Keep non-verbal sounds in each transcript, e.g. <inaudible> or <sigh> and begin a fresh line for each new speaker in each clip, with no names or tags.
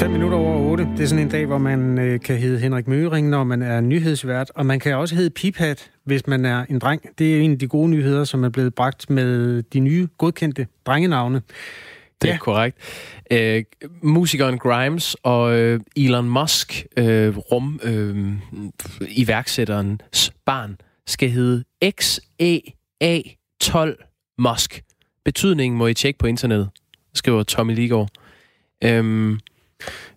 5 minutter over 8. Det er sådan en dag, hvor man øh, kan hedde Henrik Møring, når man er nyhedsvært. Og man kan også hedde Piphat, hvis man er en dreng. Det er en af de gode nyheder, som er blevet bragt med de nye godkendte drengenavne.
Det er ja. korrekt. Øh, musikeren Grimes og øh, Elon Musk, øh, rum øh, iværksætterens barn, skal hedde XEA12 Musk. Betydningen må I tjekke på internettet, skriver Tommy Ligård. Øhm,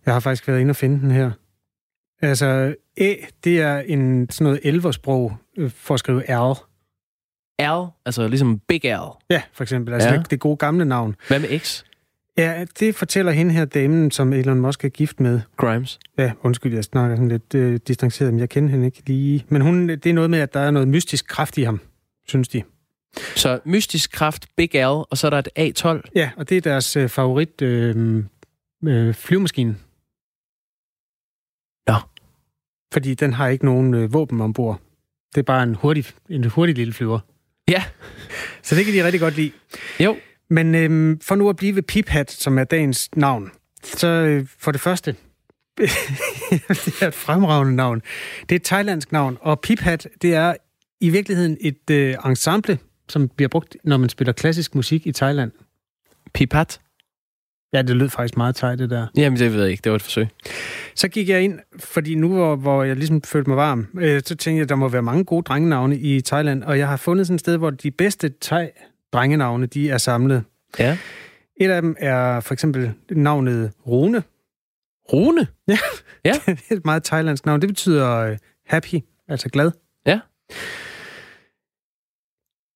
jeg har faktisk været inde og finde den her. Altså, Æ, det er en sådan noget elversprog øh, for at skrive R.
R, altså ligesom Big R.
Ja, for eksempel. Altså ja. det, det gode gamle navn.
Hvad med X?
Ja, det fortæller hende her damen, som Elon Musk er gift med.
Grimes?
Ja, undskyld, jeg snakker sådan lidt øh, distanceret, men jeg kender hende ikke lige. Men hun, det er noget med, at der er noget mystisk kraft i ham, synes de.
Så mystisk kraft, Big L, og så er der et A12?
Ja, og det er deres øh, favorit øh, øh, flyvemaskine.
Ja.
Fordi den har ikke nogen øh, våben ombord. Det er bare en hurtig, en hurtig lille flyver.
Ja.
Så det kan de rigtig godt lide.
Jo.
Men øh, for nu at blive ved Piphat, som er dagens navn, så øh, for det første, <laughs> det er et fremragende navn. Det er et thailandsk navn, og Piphat, det er i virkeligheden et øh, ensemble, som bliver brugt, når man spiller klassisk musik i Thailand.
Pipat?
Ja, det lød faktisk meget tejt, det der.
Jamen, det ved jeg ikke. Det var et forsøg.
Så gik jeg ind, fordi nu, hvor, hvor jeg ligesom følte mig varm, øh, så tænkte jeg, at der må være mange gode drengenavne i Thailand, og jeg har fundet sådan et sted, hvor de bedste thai-drengenavne, de er samlet.
Ja.
Et af dem er for eksempel navnet Rune.
Rune?
Ja.
ja. <laughs>
det er et meget thailandsk navn. Det betyder øh, happy, altså glad.
Ja.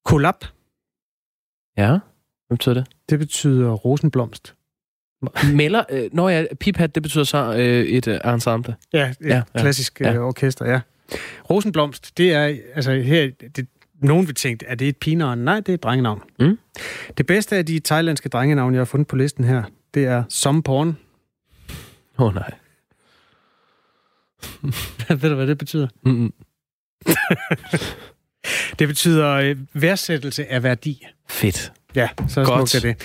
Kolap.
Ja. Hvad betyder det?
Det betyder rosenblomst.
Melder, øh, når jeg, piphat, det betyder så øh, et øh, ensemble.
Ja, et ja, klassisk ja. Øh, orkester, ja. Rosenblomst, det er, altså her, det, nogen vil tænke, er det et pigenavn? Nej, det er et drengenavn.
Mm.
Det bedste af de thailandske drengenavn, jeg har fundet på listen her, det er Somporn.
Åh oh, nej. <laughs>
Ved du, hvad det betyder?
Mm-mm. <laughs>
det betyder øh, værdsættelse af værdi.
Fedt.
Ja, så Godt. smukt er det.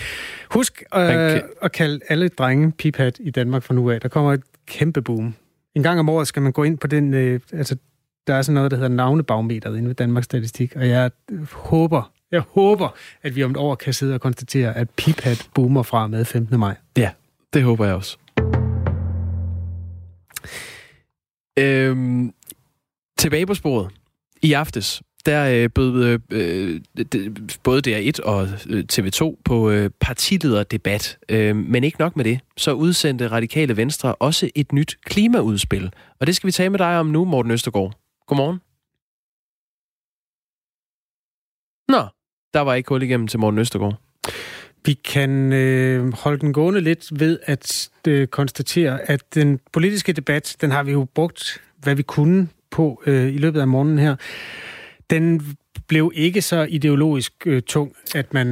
Husk øh, at kalde alle drenge piphat i Danmark fra nu af. Der kommer et kæmpe boom. En gang om året skal man gå ind på den... Øh, altså, der er sådan noget, der hedder navnebarometeret inde ved Danmarks Statistik, og jeg håber, jeg håber, at vi om et år kan sidde og konstatere, at piphat boomer fra med 15. maj.
Ja, det håber jeg også. Øhm, tilbage på sporet. I aftes, der øh, bød øh, øh både DR1 og øh, TV2 på øh, partilederdebat. Øh, men ikke nok med det, så udsendte Radikale Venstre også et nyt klimaudspil. Og det skal vi tale med dig om nu, Morten Østergaard. Godmorgen. Nå, der var ikke hul igennem til Morten Østergaard.
Vi kan øh, holde den gående lidt ved at øh, konstatere, at den politiske debat, den har vi jo brugt, hvad vi kunne på øh, i løbet af morgenen her den blev ikke så ideologisk øh, tung, at man...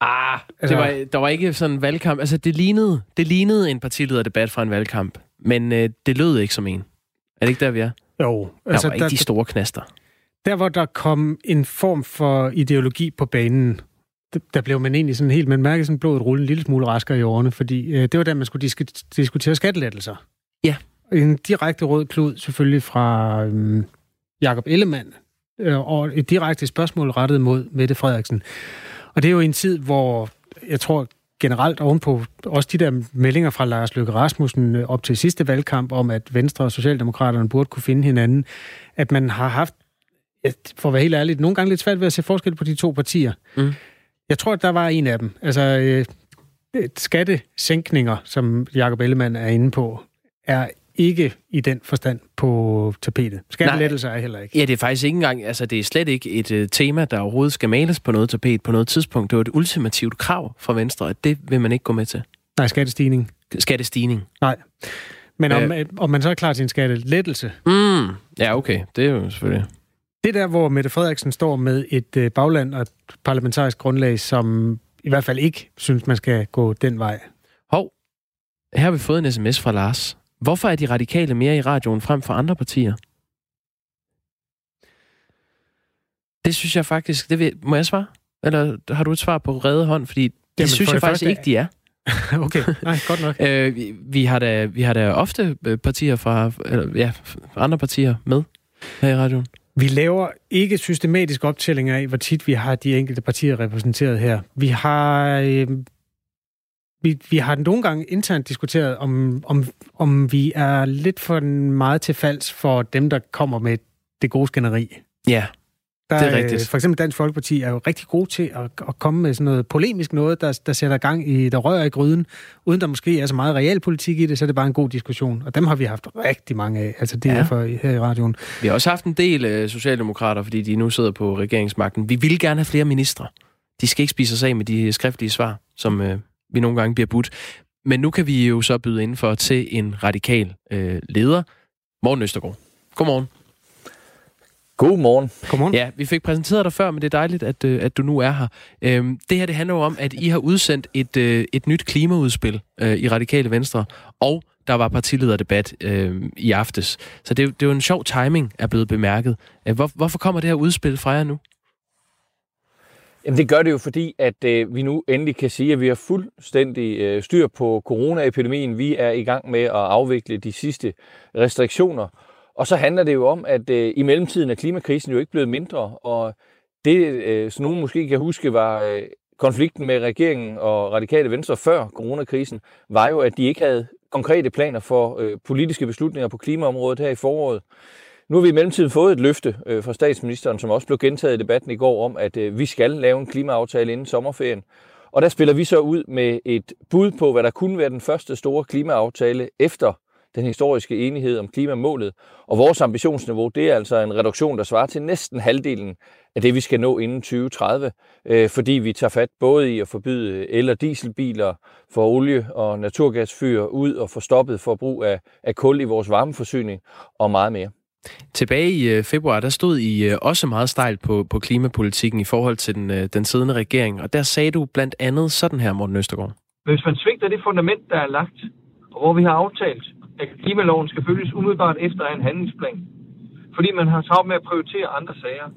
Ah, altså, det var, der var ikke sådan en valgkamp. Altså, det lignede, det lignede en partilederdebat fra en valgkamp, men øh, det lød ikke som en. Er det ikke der, vi er?
Jo.
Altså, der var ikke der, de store knaster.
Der, hvor der kom en form for ideologi på banen, der blev man egentlig sådan helt, man mærkede sådan blodet rulle en lille smule raskere i årene, fordi øh, det var der, man skulle disk- diskutere skattelettelser.
Ja.
En direkte rød klud selvfølgelig fra øh, Jakob Ellemann, øh, og et direkte spørgsmål rettet mod Mette Frederiksen. Og det er jo en tid, hvor jeg tror generelt ovenpå også de der meldinger fra Lars Løkke Rasmussen øh, op til sidste valgkamp om, at Venstre og Socialdemokraterne burde kunne finde hinanden, at man har haft, for at være helt ærlig, nogle gange lidt svært ved at se forskel på de to partier.
Mm.
Jeg tror, at der var en af dem. Altså, øh, skattesænkninger, som Jacob Ellemann er inde på, er ikke i den forstand på tapetet. Skattelettelser er heller ikke.
Ja, det er faktisk ikke engang, altså det er slet ikke et uh, tema, der overhovedet skal males på noget tapet på noget tidspunkt. Det var et ultimativt krav fra Venstre, at det vil man ikke gå med til.
Nej, skattestigning.
Skattestigning.
Nej. Men om, øh, om man så er klar til en skattelettelse?
Mm, ja, okay. Det er jo selvfølgelig...
Det der, hvor Mette Frederiksen står med et uh, bagland og et parlamentarisk grundlag, som i hvert fald ikke synes, man skal gå den vej.
Hov, her har vi fået en sms fra Lars. Hvorfor er de radikale mere i radioen frem for andre partier? Det synes jeg faktisk... Det vil, må jeg svare? Eller har du et svar på redde hånd? Fordi det Jamen, synes jeg faktisk første, ikke, de er. <laughs>
okay, nej, godt nok. <laughs>
øh, vi, vi, har da, vi har da ofte øh, partier fra, eller, ja, andre partier med her i radioen.
Vi laver ikke systematisk optælling af, hvor tit vi har de enkelte partier repræsenteret her. Vi har, øh, vi, vi har nogle gange internt diskuteret, om, om, om vi er lidt for meget til falds for dem, der kommer med det gode skænderi.
Ja, der, det er rigtigt.
For eksempel Dansk Folkeparti er jo rigtig god til at, at komme med sådan noget polemisk noget, der, der sætter gang i, der rører i gryden, uden der måske er så meget realpolitik i det, så er det bare en god diskussion. Og dem har vi haft rigtig mange af, altså det ja. for her i radioen.
Vi har også haft en del uh, socialdemokrater, fordi de nu sidder på regeringsmagten. Vi vil gerne have flere ministre. De skal ikke spise sig af med de skriftlige svar, som uh, vi nogle gange bliver budt. Men nu kan vi jo så byde ind for til en radikal uh, leder, Morten Østergaard. Godmorgen.
God morgen.
Godmorgen.
Ja, vi fik præsenteret dig før, men det er dejligt, at, øh, at du nu er her. Øhm, det her det handler jo om, at I har udsendt et, øh, et nyt klimaudspil øh, i Radikale Venstre, og der var partilederdebat øh, i aftes. Så det, det er jo en sjov timing, er blevet bemærket. Øh, hvor, hvorfor kommer det her udspil fra jer nu?
Jamen det gør det jo, fordi at øh, vi nu endelig kan sige, at vi har fuldstændig øh, styr på coronaepidemien. Vi er i gang med at afvikle de sidste restriktioner, og så handler det jo om, at øh, i mellemtiden er klimakrisen jo ikke blevet mindre, og det, øh, som nogen måske kan huske, var øh, konflikten med regeringen og radikale venstre før coronakrisen, var jo, at de ikke havde konkrete planer for øh, politiske beslutninger på klimaområdet her i foråret. Nu har vi i mellemtiden fået et løfte øh, fra statsministeren, som også blev gentaget i debatten i går, om at øh, vi skal lave en klimaaftale inden sommerferien. Og der spiller vi så ud med et bud på, hvad der kunne være den første store klimaaftale efter den historiske enighed om klimamålet. Og vores ambitionsniveau, det er altså en reduktion, der svarer til næsten halvdelen af det, vi skal nå inden 2030, øh, fordi vi tager fat både i at forbyde el- og dieselbiler, for olie- og naturgasfyr ud og få stoppet forbrug af, af kul i vores varmeforsyning og meget mere.
Tilbage i øh, februar, der stod I øh, også meget stejlt på, på klimapolitikken i forhold til den, øh, den siddende regering, og der sagde du blandt andet sådan her, Morten Østergaard.
Hvis man svigter det fundament, der er lagt, og hvor vi har aftalt, at klimaloven skal følges umiddelbart efter en handlingsplan. Fordi man har travlt med at prioritere andre sager,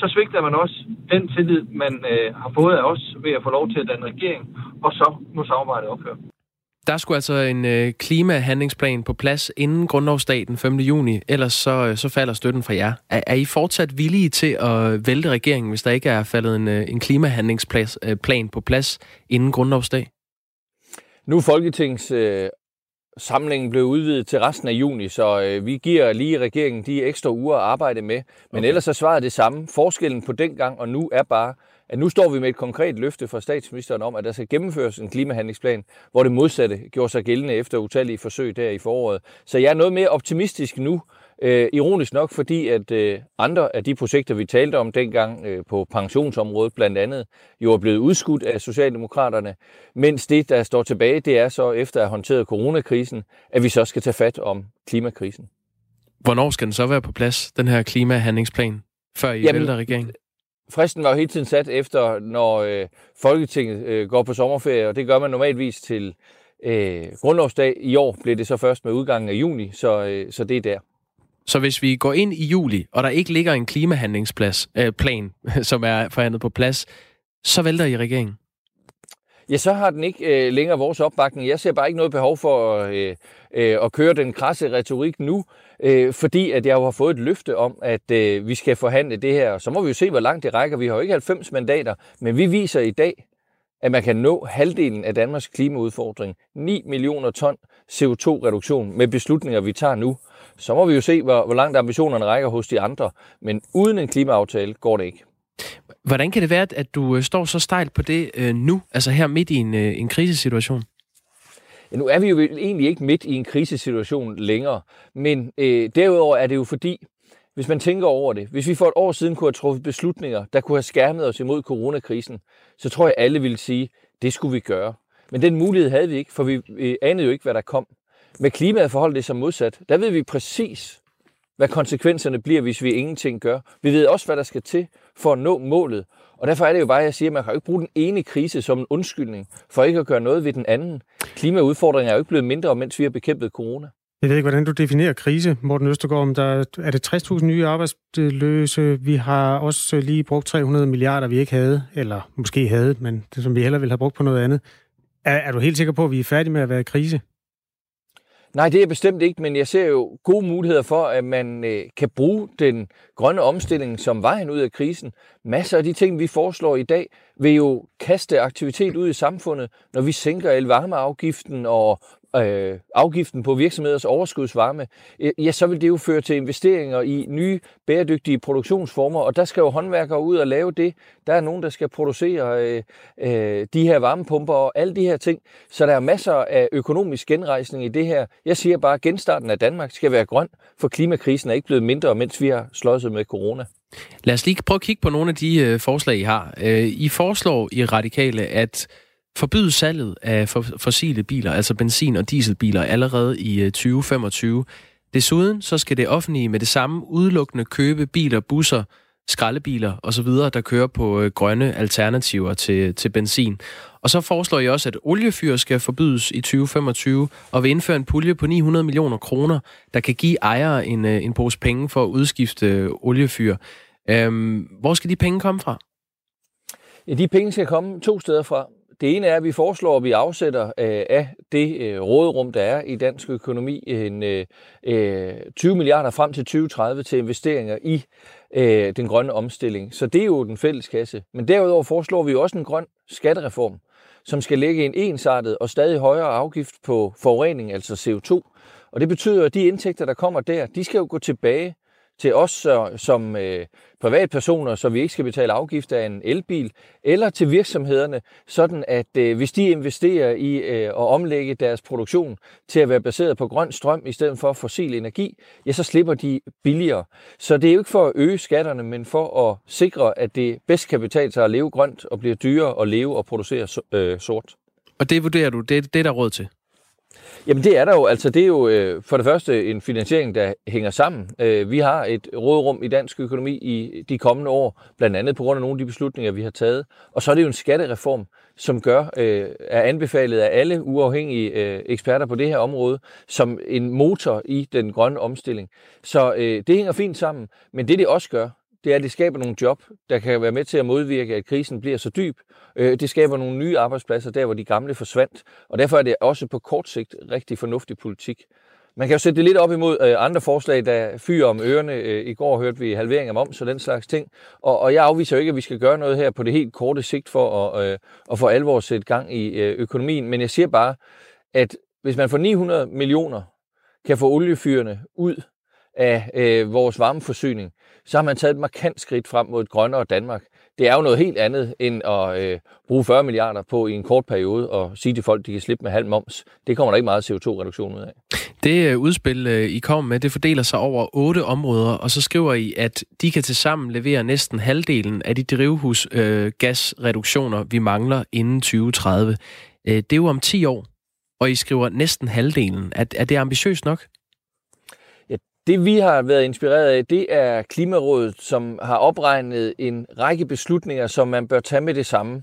så svigter man også den tillid, man øh, har fået af os ved at få lov til at danne regering, og så må samarbejdet ophøre.
Der skulle altså en øh, klimahandlingsplan på plads inden grundlovsdag den 5. juni, ellers så, øh, så falder støtten fra jer. Er, er I fortsat villige til at vælte regeringen, hvis der ikke er faldet en, øh, en klimahandlingsplan øh, på plads inden grundlovsdag?
Nu er Folketings øh, samlingen blev udvidet til resten af juni, så øh, vi giver lige regeringen de ekstra uger at arbejde med. Men okay. ellers så svaret det samme. Forskellen på den gang og nu er bare, at nu står vi med et konkret løfte fra statsministeren om, at der skal gennemføres en klimahandlingsplan, hvor det modsatte gjorde sig gældende efter utallige forsøg der i foråret. Så jeg er noget mere optimistisk nu, Øh, ironisk nok, fordi at øh, andre af de projekter, vi talte om dengang øh, på pensionsområdet blandt andet, jo er blevet udskudt af Socialdemokraterne, mens det, der står tilbage, det er så efter at have håndteret coronakrisen, at vi så skal tage fat om klimakrisen.
Hvornår skal den så være på plads, den her klimahandlingsplan, før I Jamen, vælter regeringen?
Fristen var jo hele tiden sat efter, når øh, Folketinget øh, går på sommerferie, og det gør man normalvis til øh, grundlovsdag. I år blev det så først med udgangen af juni, så, øh, så det er der.
Så hvis vi går ind i juli, og der ikke ligger en klimahandlingsplan, øh, plan, <laughs> som er forhandlet på plads, så vælter I regeringen?
Ja, så har den ikke øh, længere vores opbakning. Jeg ser bare ikke noget behov for øh, øh, at køre den krasse retorik nu, øh, fordi at jeg jo har fået et løfte om, at øh, vi skal forhandle det her. Så må vi jo se, hvor langt det rækker. Vi har jo ikke 90 mandater, men vi viser i dag, at man kan nå halvdelen af Danmarks klimaudfordring. 9 millioner ton CO2-reduktion med beslutninger, vi tager nu. Så må vi jo se, hvor, hvor langt ambitionerne rækker hos de andre. Men uden en klimaaftale går det ikke.
Hvordan kan det være, at du øh, står så stejlt på det øh, nu, altså her midt i en, øh, en krisesituation?
Ja, nu er vi jo egentlig ikke midt i en krisesituation længere, men øh, derudover er det jo fordi, hvis man tænker over det, hvis vi for et år siden kunne have truffet beslutninger, der kunne have skærmet os imod coronakrisen, så tror jeg, alle ville sige, det skulle vi gøre. Men den mulighed havde vi ikke, for vi anede jo ikke, hvad der kom. Med klimaet forholdt det sig modsat. Der ved vi præcis, hvad konsekvenserne bliver, hvis vi ingenting gør. Vi ved også, hvad der skal til for at nå målet. Og derfor er det jo bare, at jeg siger, at man kan jo ikke bruge den ene krise som en undskyldning for ikke at gøre noget ved den anden. Klimaudfordringen er jo ikke blevet mindre, mens vi har bekæmpet corona.
Jeg ved ikke, hvordan du definerer krise, Morten Østergaard. Om der er det 60.000 nye arbejdsløse. Vi har også lige brugt 300 milliarder, vi ikke havde, eller måske havde, men det som vi heller ville have brugt på noget andet. Er, er du helt sikker på, at vi er færdige med at være i krise?
Nej, det er bestemt ikke, men jeg ser jo gode muligheder for, at man øh, kan bruge den grønne omstilling som vejen ud af krisen. Masser af de ting, vi foreslår i dag, vil jo kaste aktivitet ud i samfundet, når vi sænker elvarmeafgiften og øh, afgiften på virksomheders overskudsvarme, øh, ja, så vil det jo føre til investeringer i nye bæredygtige produktionsformer, og der skal jo håndværkere ud og lave det. Der er nogen, der skal producere øh, øh, de her varmepumper og alle de her ting. Så der er masser af økonomisk genrejsning i det her. Jeg siger bare, at genstarten af Danmark skal være grøn, for klimakrisen er ikke blevet mindre, mens vi har slået med corona.
Lad os lige prøve at kigge på nogle af de øh, forslag, I har. Øh, I foreslår i Radikale, at forbyde salget af fossile biler, altså benzin- og dieselbiler, allerede i øh, 2025. Desuden så skal det offentlige med det samme udelukkende købe biler, busser, skraldebiler osv., der kører på øh, grønne alternativer til, til benzin. Og så foreslår jeg også, at oliefyr skal forbydes i 2025, og vil indføre en pulje på 900 millioner kroner, der kan give ejere en, øh, en pose penge for at udskifte oliefyr. Øhm, hvor skal de penge komme fra?
Ja, de penge skal komme to steder fra. Det ene er, at vi foreslår, at vi afsætter øh, af det øh, råderum, der er i dansk økonomi, en øh, øh 20 milliarder frem til 2030 til investeringer i øh, den grønne omstilling. Så det er jo den fælles kasse. Men derudover foreslår vi også en grøn skattereform, som skal lægge en ensartet og stadig højere afgift på forurening, altså CO2. Og det betyder, at de indtægter, der kommer der, de skal jo gå tilbage til os som øh, privatpersoner, så vi ikke skal betale afgift af en elbil, eller til virksomhederne, sådan at øh, hvis de investerer i øh, at omlægge deres produktion til at være baseret på grøn strøm i stedet for fossil energi, ja, så slipper de billigere. Så det er jo ikke for at øge skatterne, men for at sikre, at det bedst kan betale sig at leve grønt og bliver dyrere at leve og producere øh, sort.
Og det vurderer du, det, det er der råd til?
Jamen det er der jo. Altså det er jo øh, for det første en finansiering, der hænger sammen. Øh, vi har et rådrum i dansk økonomi i de kommende år, blandt andet på grund af nogle af de beslutninger, vi har taget. Og så er det jo en skattereform, som gør, øh, er anbefalet af alle uafhængige øh, eksperter på det her område, som en motor i den grønne omstilling. Så øh, det hænger fint sammen. Men det det også gør, det er, at det skaber nogle job, der kan være med til at modvirke, at krisen bliver så dyb. Øh, det skaber nogle nye arbejdspladser der, hvor de gamle forsvandt. Og derfor er det også på kort sigt rigtig fornuftig politik. Man kan jo sætte det lidt op imod øh, andre forslag, der fyrer om ørerne. Øh, I går hørte vi halvering af moms og den slags ting. Og, og jeg afviser jo ikke, at vi skal gøre noget her på det helt korte sigt for at, at få alvor sætte gang i økonomien. Men jeg siger bare, at hvis man for 900 millioner kan få oliefyrene ud af øh, vores varmeforsyning, så har man taget et markant skridt frem mod et grønnere Danmark. Det er jo noget helt andet end at øh, bruge 40 milliarder på i en kort periode og sige til folk, at de kan slippe med halv moms. Det kommer der ikke meget CO2-reduktion ud af.
Det øh, udspil, øh, I kom med, det fordeler sig over otte områder, og så skriver I, at de kan tilsammen levere næsten halvdelen af de drivhusgasreduktioner, øh, vi mangler inden 2030. Øh, det er jo om 10 år, og I skriver næsten halvdelen. Er, er det ambitiøst nok?
Det vi har været inspireret af, det er Klimarådet, som har opregnet en række beslutninger, som man bør tage med det samme.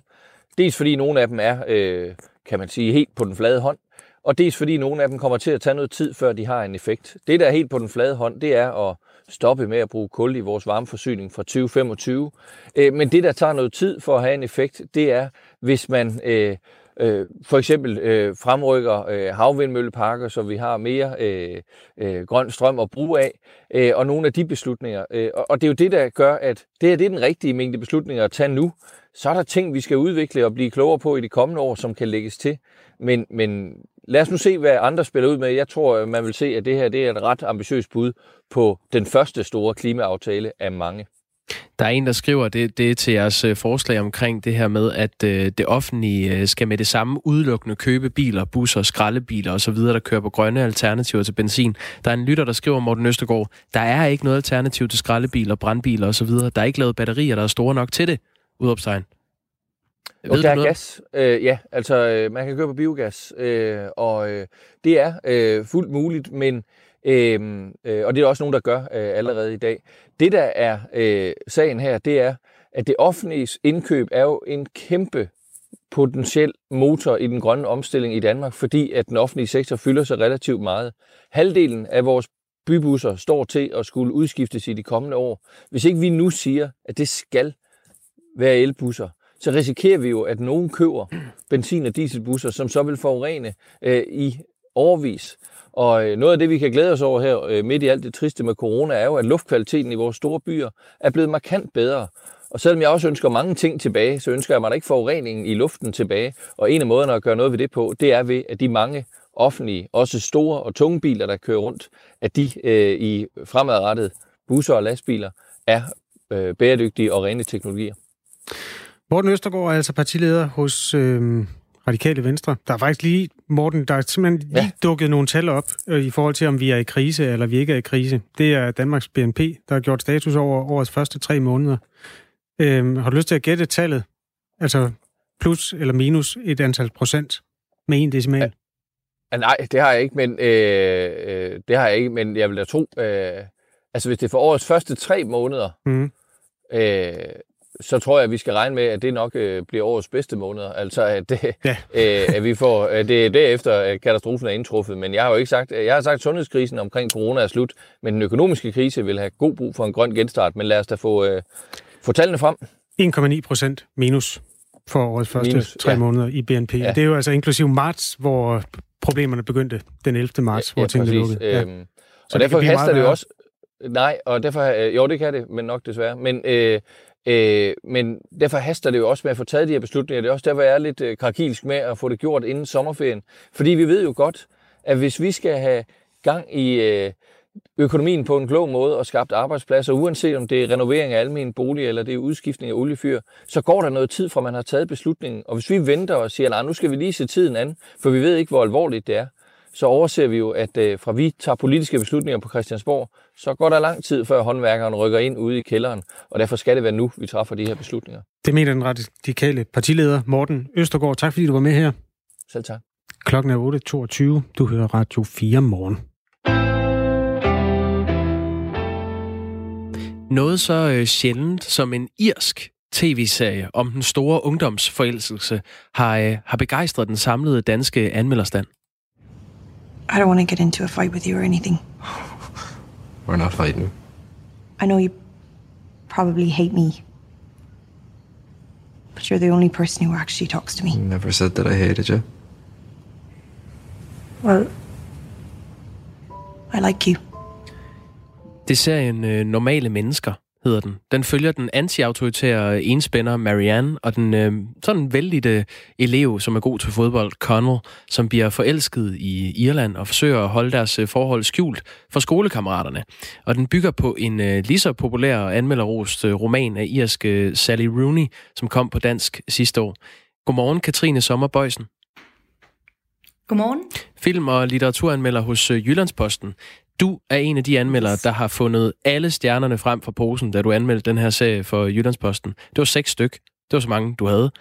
Dels fordi nogle af dem er, øh, kan man sige, helt på den flade hånd, og dels fordi nogle af dem kommer til at tage noget tid, før de har en effekt. Det, der er helt på den flade hånd, det er at stoppe med at bruge kul i vores varmeforsyning fra 2025. Øh, men det, der tager noget tid for at have en effekt, det er, hvis man øh, øh, for eksempel øh, fremrykker øh, havvindmølleparker, så vi har mere øh, øh, grøn strøm at bruge af, øh, og nogle af de beslutninger. Øh, og, og det er jo det, der gør, at det her det er den rigtige mængde beslutninger at tage nu. Så er der ting, vi skal udvikle og blive klogere på i de kommende år, som kan lægges til. Men, men lad os nu se, hvad andre spiller ud med. Jeg tror, øh, man vil se, at det her det er et ret ambitiøst bud på den første store klimaaftale af mange.
Der er en, der skriver det, det til jeres øh, forslag omkring det her med, at øh, det offentlige øh, skal med det samme udelukkende købe biler, busser, skraldebiler osv., der kører på grønne alternativer til benzin. Der er en lytter, der skriver, Morten Østergaard, der er ikke noget alternativ til skraldebiler, brandbiler osv. Der er ikke lavet batterier, der er store nok til det. Udopstegn.
Og der er gas. Øh, ja, altså øh, man kan køre på biogas, øh, og øh, det er øh, fuldt muligt, men Øhm, øh, og det er også nogen, der gør øh, allerede i dag. Det, der er øh, sagen her, det er, at det offentlige indkøb er jo en kæmpe potentiel motor i den grønne omstilling i Danmark, fordi at den offentlige sektor fylder sig relativt meget. Halvdelen af vores bybusser står til at skulle udskiftes i de kommende år. Hvis ikke vi nu siger, at det skal være elbusser, så risikerer vi jo, at nogen køber benzin- og dieselbusser, som så vil forurene øh, i overvis. Og øh, noget af det, vi kan glæde os over her øh, midt i alt det triste med corona, er jo, at luftkvaliteten i vores store byer er blevet markant bedre. Og selvom jeg også ønsker mange ting tilbage, så ønsker jeg mig da ikke forureningen i luften tilbage. Og en af måderne at gøre noget ved det på, det er ved, at de mange offentlige, også store og tunge biler, der kører rundt, at de øh, i fremadrettet busser og lastbiler er øh, bæredygtige og rene teknologier.
Morten Østergaard er altså partileder hos øh, Radikale Venstre. Der er faktisk lige, Morten, der er simpelthen lige ja. dukket nogle tal op øh, i forhold til, om vi er i krise eller vi ikke er i krise. Det er Danmarks BNP, der har gjort status over årets første tre måneder. Øh, har du lyst til at gætte tallet? Altså plus eller minus et antal procent med en decimal? Ja.
Ja, nej, det har jeg ikke, men øh, øh, det har jeg ikke, men jeg vil da tro, øh, altså hvis det er for årets første tre måneder, mm. øh, så tror jeg, at vi skal regne med, at det nok øh, bliver årets bedste måneder. Altså, at, det, ja. <laughs> øh, at vi får, at det er derefter, at katastrofen er indtruffet. Men jeg har jo ikke sagt, jeg har sagt, at sundhedskrisen omkring corona er slut, men den økonomiske krise vil have god brug for en grøn genstart. Men lad os da få, øh, få tallene frem.
1,9 procent minus for årets første minus, tre ja. måneder i BNP. Ja. Det er jo altså inklusiv marts, hvor problemerne begyndte den 11. marts, ja, hvor tingene lukkede. Ja. Øhm,
så og derfor haster det jo også... Nej, og derfor... Øh, jo, det kan det, men nok desværre. Men, øh, øh, men derfor haster det jo også med at få taget de her beslutninger. Det er også derfor, jeg er lidt øh, krakilsk med at få det gjort inden sommerferien. Fordi vi ved jo godt, at hvis vi skal have gang i... Øh, økonomien på en klog måde og skabt arbejdspladser, uanset om det er renovering af almen bolig eller det er udskiftning af oliefyr, så går der noget tid fra man har taget beslutningen. Og hvis vi venter og siger, nej, nu skal vi lige se tiden an, for vi ved ikke, hvor alvorligt det er, så overser vi jo, at øh, fra vi tager politiske beslutninger på Christiansborg, så går der lang tid, før håndværkeren rykker ind ude i kælderen, og derfor skal det være nu, vi træffer de her beslutninger.
Det mener den radikale partileder Morten Østergaard. Tak fordi du var med her.
Selv tak.
Klokken er 8.22. Du hører Radio 4 morgen.
Noget så øh, sjældent som en irsk tv-serie om den store ungdomsforelskelse har, øh, har begejstret den samlede danske anmelderstand.
I don't want to get into a fight with you or anything.
We're not fighting.
I know you probably hate me. But you're the only person who actually talks to me.
You Never said that I hated you.
Well, I like you.
Det er serien øh, Normale Mennesker, hedder den. Den følger den anti-autoritære enspænder Marianne og den øh, sådan vældige elev, som er god til fodbold, Connell, som bliver forelsket i Irland og forsøger at holde deres øh, forhold skjult for skolekammeraterne. Og den bygger på en øh, lige så populær og anmelderost øh, roman af irske øh, Sally Rooney, som kom på dansk sidste år. Godmorgen, Katrine Sommer Bøjsen.
Godmorgen.
Film- og litteraturanmelder hos øh, Jyllandsposten. Du er en af de anmeldere, der har fundet alle stjernerne frem fra posen, da du anmeldte den her serie for Jyllandsposten. Det var seks styk. Det var så mange, du havde.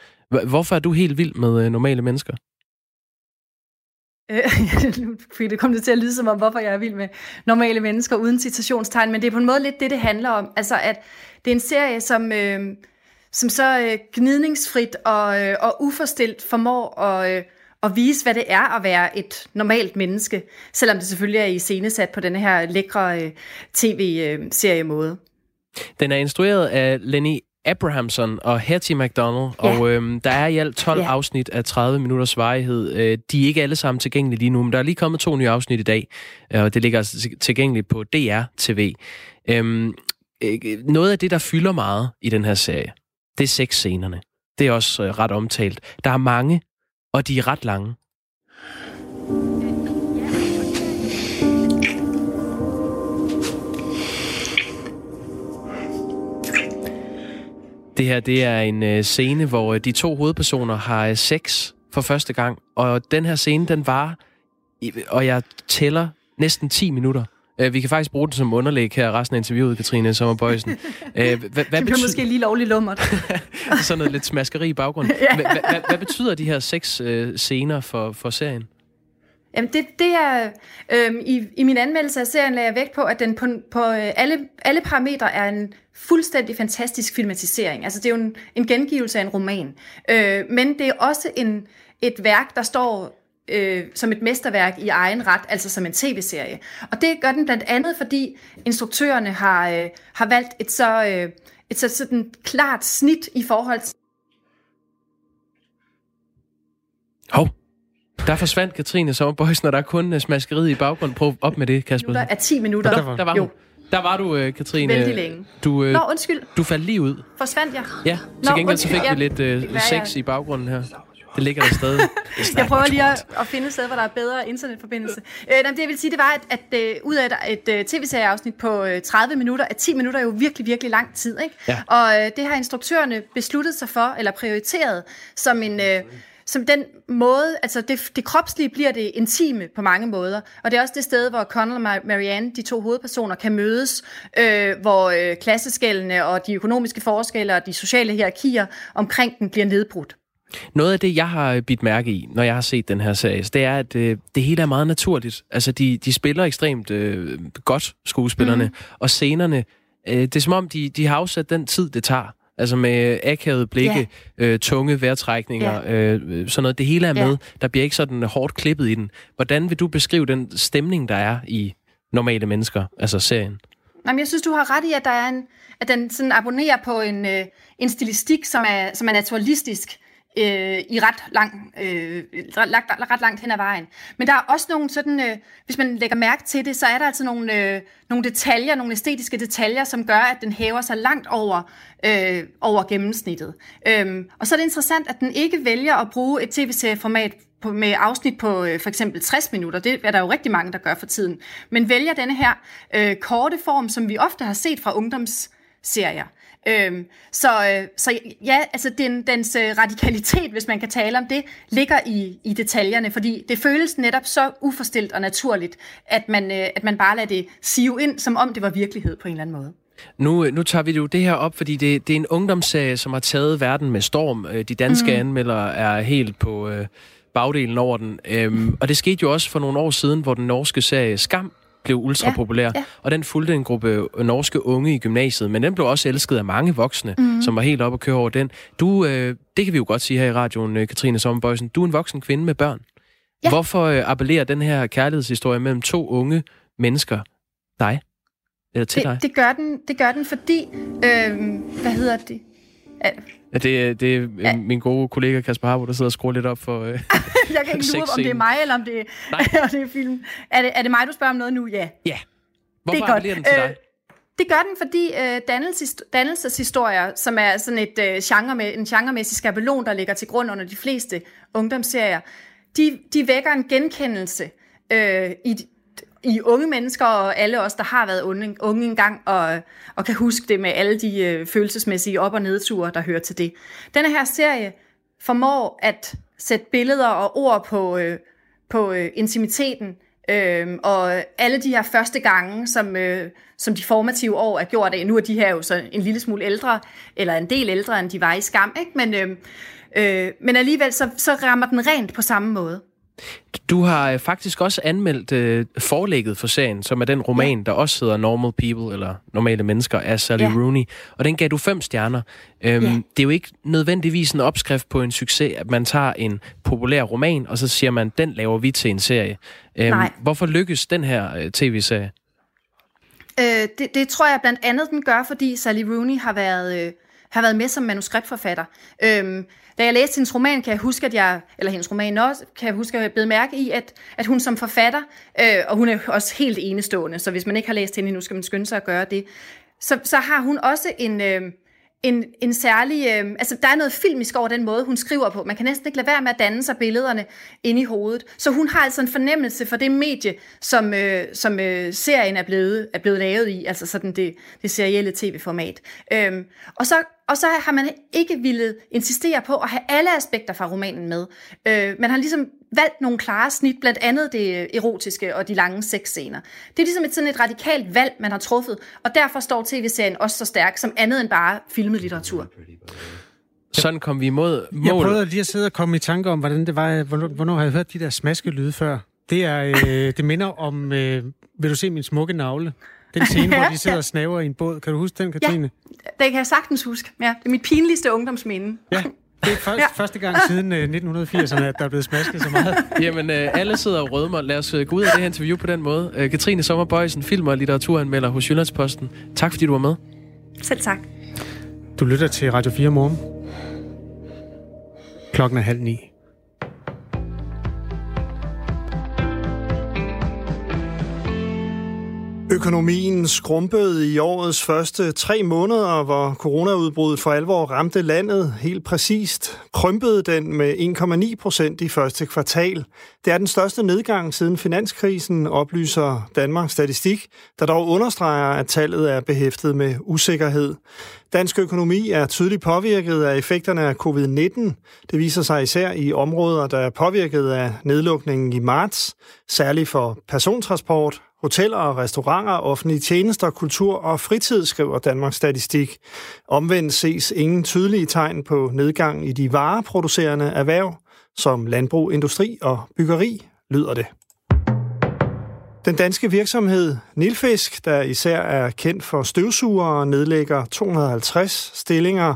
Hvorfor er du helt vild med øh, normale mennesker?
Øh, <laughs> nu det kom det til at lyde som om, hvorfor jeg er vild med normale mennesker uden citationstegn, men det er på en måde lidt det, det handler om. Altså, at det er en serie, som, øh, som så øh, gnidningsfrit og, øh, og uforstilt formår at, øh, at vise, hvad det er at være et normalt menneske, selvom det selvfølgelig er i scenesat på den her lækre øh, tv-seriemåde.
Den er instrueret af Lenny Abrahamson og Hattie McDonald, ja. og øhm, der er i alt 12 ja. afsnit af 30 minutters varighed. Øh, de er ikke alle sammen tilgængelige lige nu, men der er lige kommet to nye afsnit i dag, øh, og det ligger altså tilgængeligt på DR TV. Øhm, øh, noget af det, der fylder meget i den her serie, det er sexscenerne. Det er også øh, ret omtalt. Der er mange og de er ret lange. Det her det er en øh, scene, hvor øh, de to hovedpersoner har øh, sex for første gang, og den her scene, den var, og jeg tæller næsten 10 minutter. Uh, vi kan faktisk bruge den som underlæg her resten af interviewet, Katrine Sommerbøjsen. Uh, <laughs>
hvad, hvad det bliver måske lige lovligt lummert. <laughs>
Sådan noget lidt smaskeri i baggrunden. <laughs> ja. hvad, hvad, hvad betyder de her seks uh, scener for, for serien?
Jamen det, det er, øhm, i, i min anmeldelse af serien lagde jeg vægt på, at den på, på alle, alle parametre er en fuldstændig fantastisk filmatisering. Altså det er jo en, en gengivelse af en roman. Øh, men det er også en, et værk, der står øh, som et mesterværk i egen ret, altså som en tv-serie. Og det gør den blandt andet, fordi instruktørerne har, øh, har valgt et så, øh, et så sådan klart snit i forhold til
Hov, der forsvandt Katrine Sommerbøjsen, og der er kun uh, smaskeriet i baggrunden. Prøv op med det, Kasper.
Minutter er 10 minutter.
Der, der var
jo.
Der var du, uh, Katrine.
Vældig længe.
Du, uh,
Nå, undskyld.
du faldt lige ud.
Forsvandt jeg?
Ja, til
Nå,
gengæld så fik
undskyld.
vi lidt
Ja, det kan
sex i baggrunden her. Det ligger der stadig. <laughs>
Jeg prøver lige at, at finde et sted, hvor der er bedre internetforbindelse. Øh, nej, det jeg vil sige, det var, at, at øh, ud af et, et uh, tv-serieafsnit på øh, 30 minutter, at 10 minutter er jo virkelig, virkelig lang tid. Ikke?
Ja.
Og øh, det har instruktørerne besluttet sig for, eller prioriteret, som en... Øh, som den måde, altså det, det kropslige bliver det intime på mange måder, og det er også det sted, hvor Connell og Marianne, de to hovedpersoner, kan mødes, øh, hvor øh, klasseskældene og de økonomiske forskelle og de sociale hierarkier omkring den bliver nedbrudt.
Noget af det, jeg har bidt mærke i, når jeg har set den her serie, det er, at øh, det hele er meget naturligt. Altså, de, de spiller ekstremt øh, godt, skuespillerne, mm. og scenerne, øh, det er som om, de, de har afsat den tid, det tager. Altså med akavede blikke, ja. øh, tunge vejrtrækninger, ja. øh, sådan noget. Det hele er med. Ja. Der bliver ikke sådan hårdt klippet i den. Hvordan vil du beskrive den stemning, der er i normale mennesker, altså serien?
Jamen, jeg synes, du har ret i, at, der er en, at den sådan abonnerer på en, øh, en stilistik, som er, som er naturalistisk øh, i ret, lang, øh, ret, ret, ret langt hen ad vejen. Men der er også nogle sådan, øh, hvis man lægger mærke til det, så er der altså nogle, øh, nogle detaljer, nogle æstetiske detaljer, som gør, at den hæver sig langt over, øh, over gennemsnittet. Øhm, og så er det interessant, at den ikke vælger at bruge et tv-serieformat på, med afsnit på øh, for eksempel 60 minutter. Det er der jo rigtig mange, der gør for tiden. Men vælger denne her øh, korte form, som vi ofte har set fra ungdomsserier. Øhm, så, øh, så ja, altså den, dens øh, radikalitet, hvis man kan tale om det, ligger i, i detaljerne, fordi det føles netop så uforstilt og naturligt, at man, øh, at man bare lader det sive ind, som om det var virkelighed på en eller anden måde.
Nu, nu tager vi jo det her op, fordi det, det er en ungdomsserie, som har taget verden med storm. De danske mm. anmeldere er helt på øh, bagdelen over den. Øhm, og det skete jo også for nogle år siden, hvor den norske serie Skam blev ultrapopulær, ja, ja. og den fulgte en gruppe norske unge i gymnasiet, men den blev også elsket af mange voksne, mm. som var helt oppe at køre over den. Du, øh, det kan vi jo godt sige her i radioen, øh, Katrine Sommerbøjsen, du er en voksen kvinde med børn. Ja. Hvorfor øh, appellerer den her kærlighedshistorie mellem to unge mennesker dig? Eller til
det,
dig?
Det gør den, det gør den fordi, øh, hvad hedder det?
Ja, det, det er ja. min gode kollega Kasper Harbo, der sidder og skruer lidt op for øh, <laughs>
Jeg kan ikke <laughs> lure, om det er mig, eller om det, <laughs> om det er film. Er det, er det mig, du spørger om noget nu? Ja.
Ja. Hvorfor det er appellerer den til dig?
Øh, det gør den, fordi øh, dannelses, dannelseshistorier, som er sådan et øh, genre med, en genremæssig skabelon, der ligger til grund under de fleste ungdomsserier, de, de vækker en genkendelse øh, i, i unge mennesker og alle os, der har været unge, unge engang og, og kan huske det med alle de øh, følelsesmæssige op- og nedture, der hører til det. Denne her serie formår at sætte billeder og ord på, øh, på øh, intimiteten, øh, og alle de her første gange, som, øh, som de formative år er gjort af. Nu er de her jo så en lille smule ældre, eller en del ældre, end de var i skam, ikke? Men, øh, øh, men alligevel så, så rammer den rent på samme måde.
Du har faktisk også anmeldt øh, forlægget for serien, som er den roman, ja. der også hedder Normal People, eller Normale Mennesker, af Sally ja. Rooney. Og den gav du fem stjerner. Øhm, ja. Det er jo ikke nødvendigvis en opskrift på en succes, at man tager en populær roman, og så siger man, den laver vi til en serie. Øhm,
Nej.
Hvorfor lykkes den her øh, tv-serie?
Øh, det, det tror jeg blandt andet, den gør, fordi Sally Rooney har været... Øh, har været med som manuskriptforfatter. Øhm, da jeg læste hendes roman, kan jeg huske, at jeg, eller hendes roman også, kan jeg huske, at jeg blev mærke i, at, at hun som forfatter, øh, og hun er også helt enestående, så hvis man ikke har læst hende nu skal man skynde sig at gøre det, så, så har hun også en, øh, en, en særlig... Øh, altså, der er noget filmisk over den måde, hun skriver på. Man kan næsten ikke lade være med at danne sig billederne inde i hovedet. Så hun har altså en fornemmelse for det medie, som, øh, som øh, serien er blevet, er blevet lavet i, altså sådan det, det serielle tv-format. Øhm, og, så, og så har man ikke ville insistere på at have alle aspekter fra romanen med. Øh, man har ligesom valgt nogle klare snit, blandt andet det erotiske og de lange sexscener. Det er ligesom et sådan et radikalt valg, man har truffet, og derfor står tv-serien også så stærk som andet end bare filmet litteratur.
Sådan kom vi imod mål.
Jeg prøvede lige at sidde og komme i tanke om, hvordan det var, hvornår, hvornår har jeg hørt de der smaskelyde før. Det, er, øh, <laughs> det minder om, øh, vil du se min smukke navle? Den <laughs> scene, hvor de sidder og snaver i en båd. Kan du huske den, Katrine?
Ja, det kan jeg sagtens huske. Ja, det er mit pinligste ungdomsminde.
Ja, <laughs> det er først, ja. første gang siden øh, 1980'erne, at der er blevet smasket så meget. <laughs>
Jamen, øh, alle sidder og rødmer. Lad os øh, gå ud af det her interview på den måde. Øh, Katrine Sommerbøjsen, film- og litteraturanmelder hos Jyllandsposten. Tak fordi du var med.
Selv tak.
Du lytter til Radio 4 morgen. Klokken er halv ni.
Økonomien skrumpede i årets første tre måneder, hvor coronaudbruddet for alvor ramte landet helt præcist. Krympede den med 1,9 procent i første kvartal. Det er den største nedgang siden finanskrisen, oplyser Danmarks Statistik, der dog understreger, at tallet er behæftet med usikkerhed. Dansk økonomi er tydeligt påvirket af effekterne af covid-19. Det viser sig især i områder, der er påvirket af nedlukningen i marts, særligt for persontransport, hoteller og restauranter, offentlige tjenester, kultur og fritid, skriver Danmarks Statistik. Omvendt ses ingen tydelige tegn på nedgang i de vareproducerende erhverv, som landbrug, industri og byggeri, lyder det. Den danske virksomhed Nilfisk, der især er kendt for støvsugere, nedlægger 250 stillinger.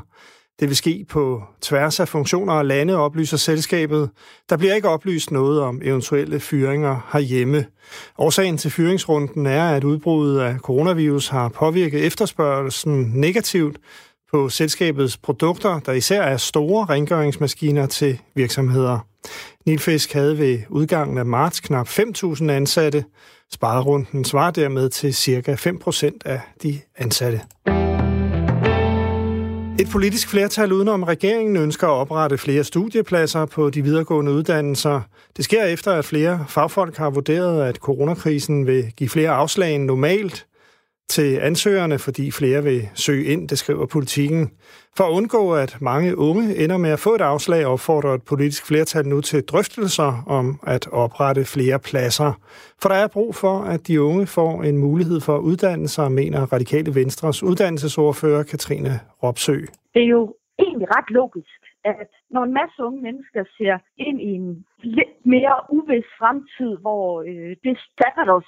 Det vil ske på tværs af funktioner og lande, oplyser selskabet. Der bliver ikke oplyst noget om eventuelle fyringer herhjemme. Årsagen til fyringsrunden er, at udbruddet af coronavirus har påvirket efterspørgelsen negativt på selskabets produkter, der især er store rengøringsmaskiner til virksomheder. Nilfisk havde ved udgangen af marts knap 5.000 ansatte. Sparerunden svarer dermed til ca. 5% af de ansatte. Et politisk flertal udenom regeringen ønsker at oprette flere studiepladser på de videregående uddannelser. Det sker efter, at flere fagfolk har vurderet, at coronakrisen vil give flere afslag end normalt til ansøgerne, fordi flere vil søge ind, det skriver politikken. For at undgå, at mange unge ender med at få et afslag, opfordrer et politisk flertal nu til drøftelser om at oprette flere pladser. For der er brug for, at de unge får en mulighed for at uddanne sig, mener Radikale Venstres uddannelsesordfører Katrine Ropsø.
Det er jo egentlig ret logisk, at når en masse unge mennesker ser ind i en lidt mere uvis fremtid, hvor øh, det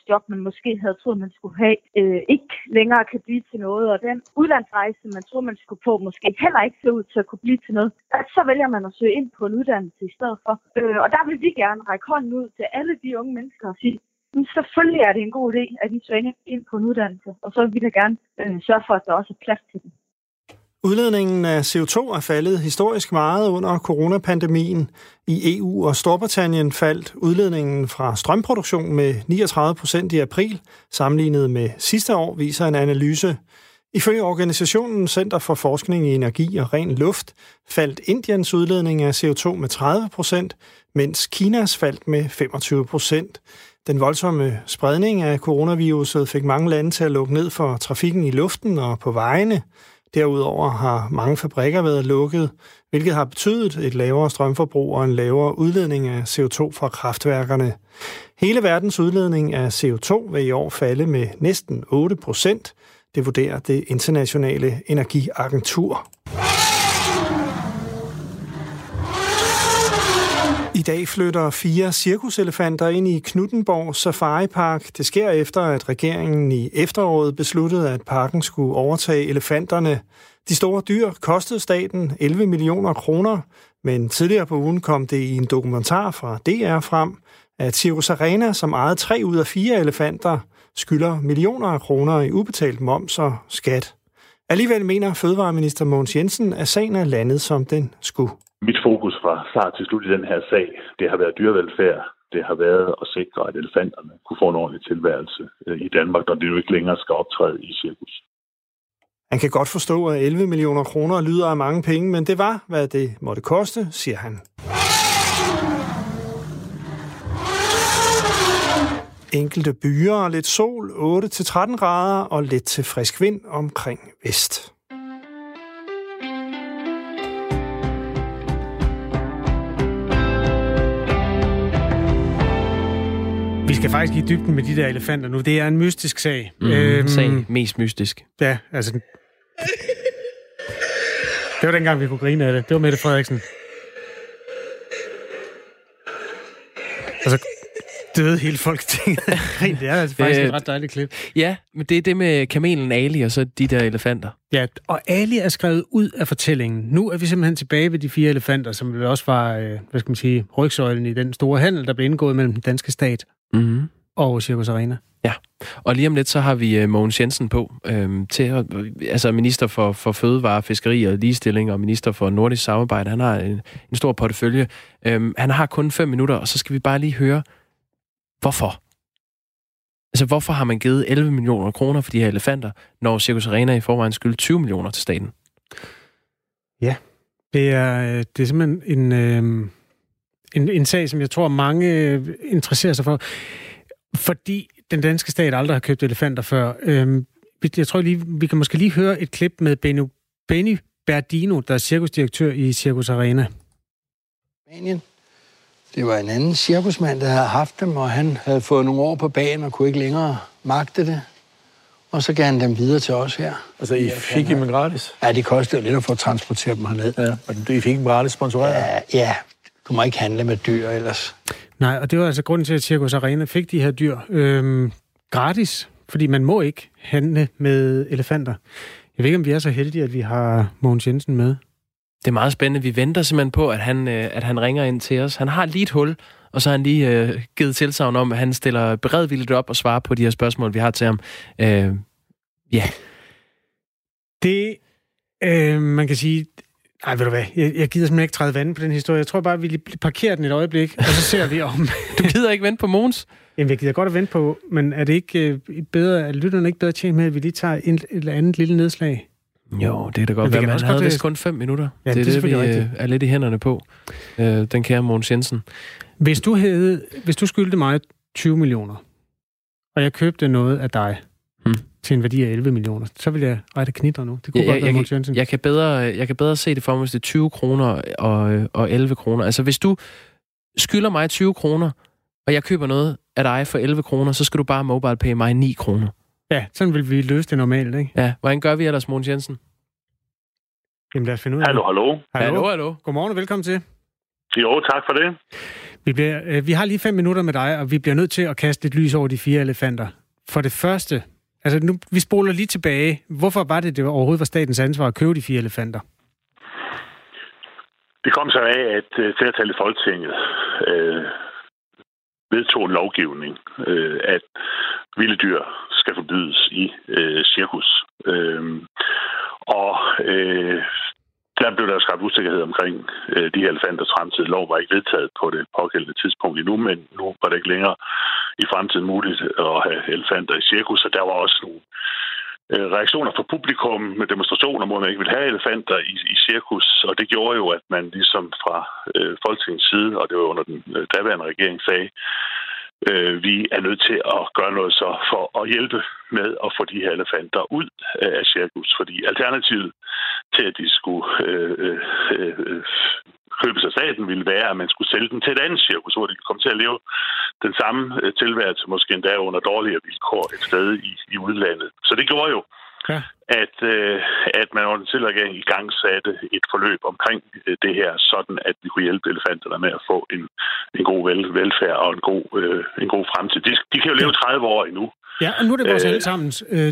job, man måske havde troet, man skulle have, øh, ikke længere kan blive til noget, og den udlandsrejse, man troede, man skulle på, måske heller ikke ser ud til at kunne blive til noget, at så vælger man at søge ind på en uddannelse i stedet for. Øh, og der vil vi gerne række hånden ud til alle de unge mennesker og sige, men selvfølgelig er det en god idé, at de søger ind på en uddannelse, og så vil vi da gerne øh, sørge for, at der også er plads til dem.
Udledningen af CO2 er faldet historisk meget under coronapandemien. I EU og Storbritannien faldt udledningen fra strømproduktion med 39 procent i april, sammenlignet med sidste år, viser en analyse. Ifølge organisationen Center for Forskning i Energi og Ren Luft faldt Indiens udledning af CO2 med 30 procent, mens Kinas faldt med 25 procent. Den voldsomme spredning af coronaviruset fik mange lande til at lukke ned for trafikken i luften og på vejene. Derudover har mange fabrikker været lukket, hvilket har betydet et lavere strømforbrug og en lavere udledning af CO2 fra kraftværkerne. Hele verdens udledning af CO2 vil i år falde med næsten 8 procent. Det vurderer det internationale energiagentur. I dag flytter fire cirkuselefanter ind i Knuttenborg Safari Park. Det sker efter, at regeringen i efteråret besluttede, at parken skulle overtage elefanterne. De store dyr kostede staten 11 millioner kroner, men tidligere på ugen kom det i en dokumentar fra DR frem, at Circus Arena, som ejede tre ud af fire elefanter, skylder millioner af kroner i ubetalt moms og skat. Alligevel mener Fødevareminister Mogens Jensen, at sagen er landet, som den skulle.
Mit fokus fra start til slut i den her sag, det har været dyrevelfærd. Det har været at sikre, at elefanterne kunne få en ordentlig tilværelse øh, i Danmark, når de nu ikke længere skal optræde i cirkus.
Han kan godt forstå, at 11 millioner kroner lyder af mange penge, men det var, hvad det måtte koste, siger han. Enkelte byer, lidt sol, 8-13 grader og lidt til frisk vind omkring vest.
Skal faktisk i dybden med de der elefanter nu. Det er en mystisk sag.
Mm, øhm, sag mest mystisk.
Ja, altså... Det var dengang, vi kunne grine af det. Det var Mette Frederiksen. Altså, døde hele folketinget. det er altså faktisk øh, et ret dejligt klip.
Ja, men det er det med kamelen Ali og så de der elefanter.
Ja, og Ali er skrevet ud af fortællingen. Nu er vi simpelthen tilbage ved de fire elefanter, som vel også var, øh, hvad skal man sige, rygsøjlen i den store handel, der blev indgået mellem den danske stat mm-hmm. og Circus Arena.
Ja, og lige om lidt, så har vi uh, Mogens Jensen på, øhm, til, altså minister for, for fødevare, fiskeri og ligestilling, og minister for nordisk samarbejde. Han har en, en stor portefølje. Øhm, han har kun fem minutter, og så skal vi bare lige høre, hvorfor Altså, hvorfor har man givet 11 millioner kroner for de her elefanter, når Circus Arena i forvejen skylder 20 millioner til staten?
Ja, det er, øh, det er simpelthen en, øh, en, en sag, som jeg tror, mange øh, interesserer sig for. Fordi den danske stat aldrig har købt elefanter før. Øh, jeg tror lige, vi kan måske lige høre et klip med Benny, Benny Berdino, der er cirkusdirektør i Circus Arena.
Spanien. Det var en anden cirkusmand, der havde haft dem, og han havde fået nogle år på banen og kunne ikke længere magte det. Og så gav han dem videre til os her.
Altså, I fik dem gratis?
Ja, det kostede lidt at få transporteret dem herned.
Ja, og I fik dem gratis sponsoreret?
Ja, ja. Du må ikke handle med dyr ellers.
Nej, og det var altså grunden til, at Circus Arena fik de her dyr øhm, gratis, fordi man må ikke handle med elefanter. Jeg ved ikke, om vi er så heldige, at vi har Mogens Jensen med.
Det er meget spændende. Vi venter simpelthen på, at han, øh, at han ringer ind til os. Han har lige et hul, og så har han lige øh, givet tilsavn om, at han stiller beredvilligt op og svarer på de her spørgsmål, vi har til ham. Øh, ja.
Det, øh, man kan sige... Ej, ved du hvad, jeg, jeg gider simpelthen ikke træde vand på den historie. Jeg tror bare, vi lige parkerer den et øjeblik, og så ser vi om... <laughs>
du gider ikke vente på Mons?
Jamen, jeg gider godt at vente på, men er det ikke øh, bedre, er lytterne ikke bedre tjent med, at vi lige tager et eller andet lille nedslag?
Jo, det er da godt men være. Man havde vist kun fem minutter.
Ja,
det er
det, er
det, vi
rigtigt.
er lidt i hænderne på. Øh, den kære Mogens Jensen.
Hvis du, havde, hvis du skyldte mig 20 millioner, og jeg købte noget af dig. Til en værdi af 11 millioner, så vil jeg rette knitter nu. Det kunne
Ja,
godt
jeg,
være
jeg,
Mogens Jensen.
jeg, kan bedre, jeg kan bedre se det for mig, hvis det er 20 kroner og, og 11 kroner. Altså, hvis du skylder mig 20 kroner, og jeg køber noget af dig for 11 kroner, så skal du bare mobile pay mig 9 kroner.
Ja, sådan vil vi løse det normalt, ikke?
Ja, hvordan gør vi ellers, Mogens Jensen?
Jamen lad os finde ud af
Hallo,
det.
hallo.
Hallo, hallo.
Godmorgen og velkommen til.
Jo, tak for det.
Vi, bliver, øh, vi har lige fem minutter med dig, og vi bliver nødt til at kaste lidt lys over de fire elefanter. For det første, altså nu, vi spoler lige tilbage. Hvorfor var det, det overhovedet var statens ansvar at købe de fire elefanter?
Det kom så af, at øh, flertallet i Folketinget øh, vedtog en lovgivning, øh, at vilde dyr skal forbydes i øh, cirkus. Øh, og øh, der blev der skabt usikkerhed omkring øh, de her elefanters fremtid. Lov var ikke vedtaget på det pågældende tidspunkt endnu, men nu var det ikke længere i fremtiden muligt at have elefanter i cirkus, og der var også nogle øh, reaktioner fra publikum med demonstrationer mod, at man ikke ville have elefanter i, i cirkus, og det gjorde jo, at man ligesom fra øh, Folketingets side, og det var under den øh, daværende regering, sagde, øh, vi er nødt til at gøre noget så for at hjælpe med at få de her elefanter ud øh, af cirkus, fordi alternativet til, at de skulle øh, øh, øh, købes af staten, ville være, at man skulle sælge dem til et andet cirkus, hvor de kunne komme til at leve den samme øh, tilværelse, måske endda under dårligere vilkår et sted i, i udlandet. Så det gjorde jo,
ja.
at, øh, at man under den tidligere regering i gang satte et forløb omkring øh, det her, sådan at vi kunne hjælpe elefanterne med at få en, en god vel, velfærd og en god, øh, en god fremtid. De, de kan jo leve 30 år endnu.
Ja, og nu er det vores
Øh.
alle sammen.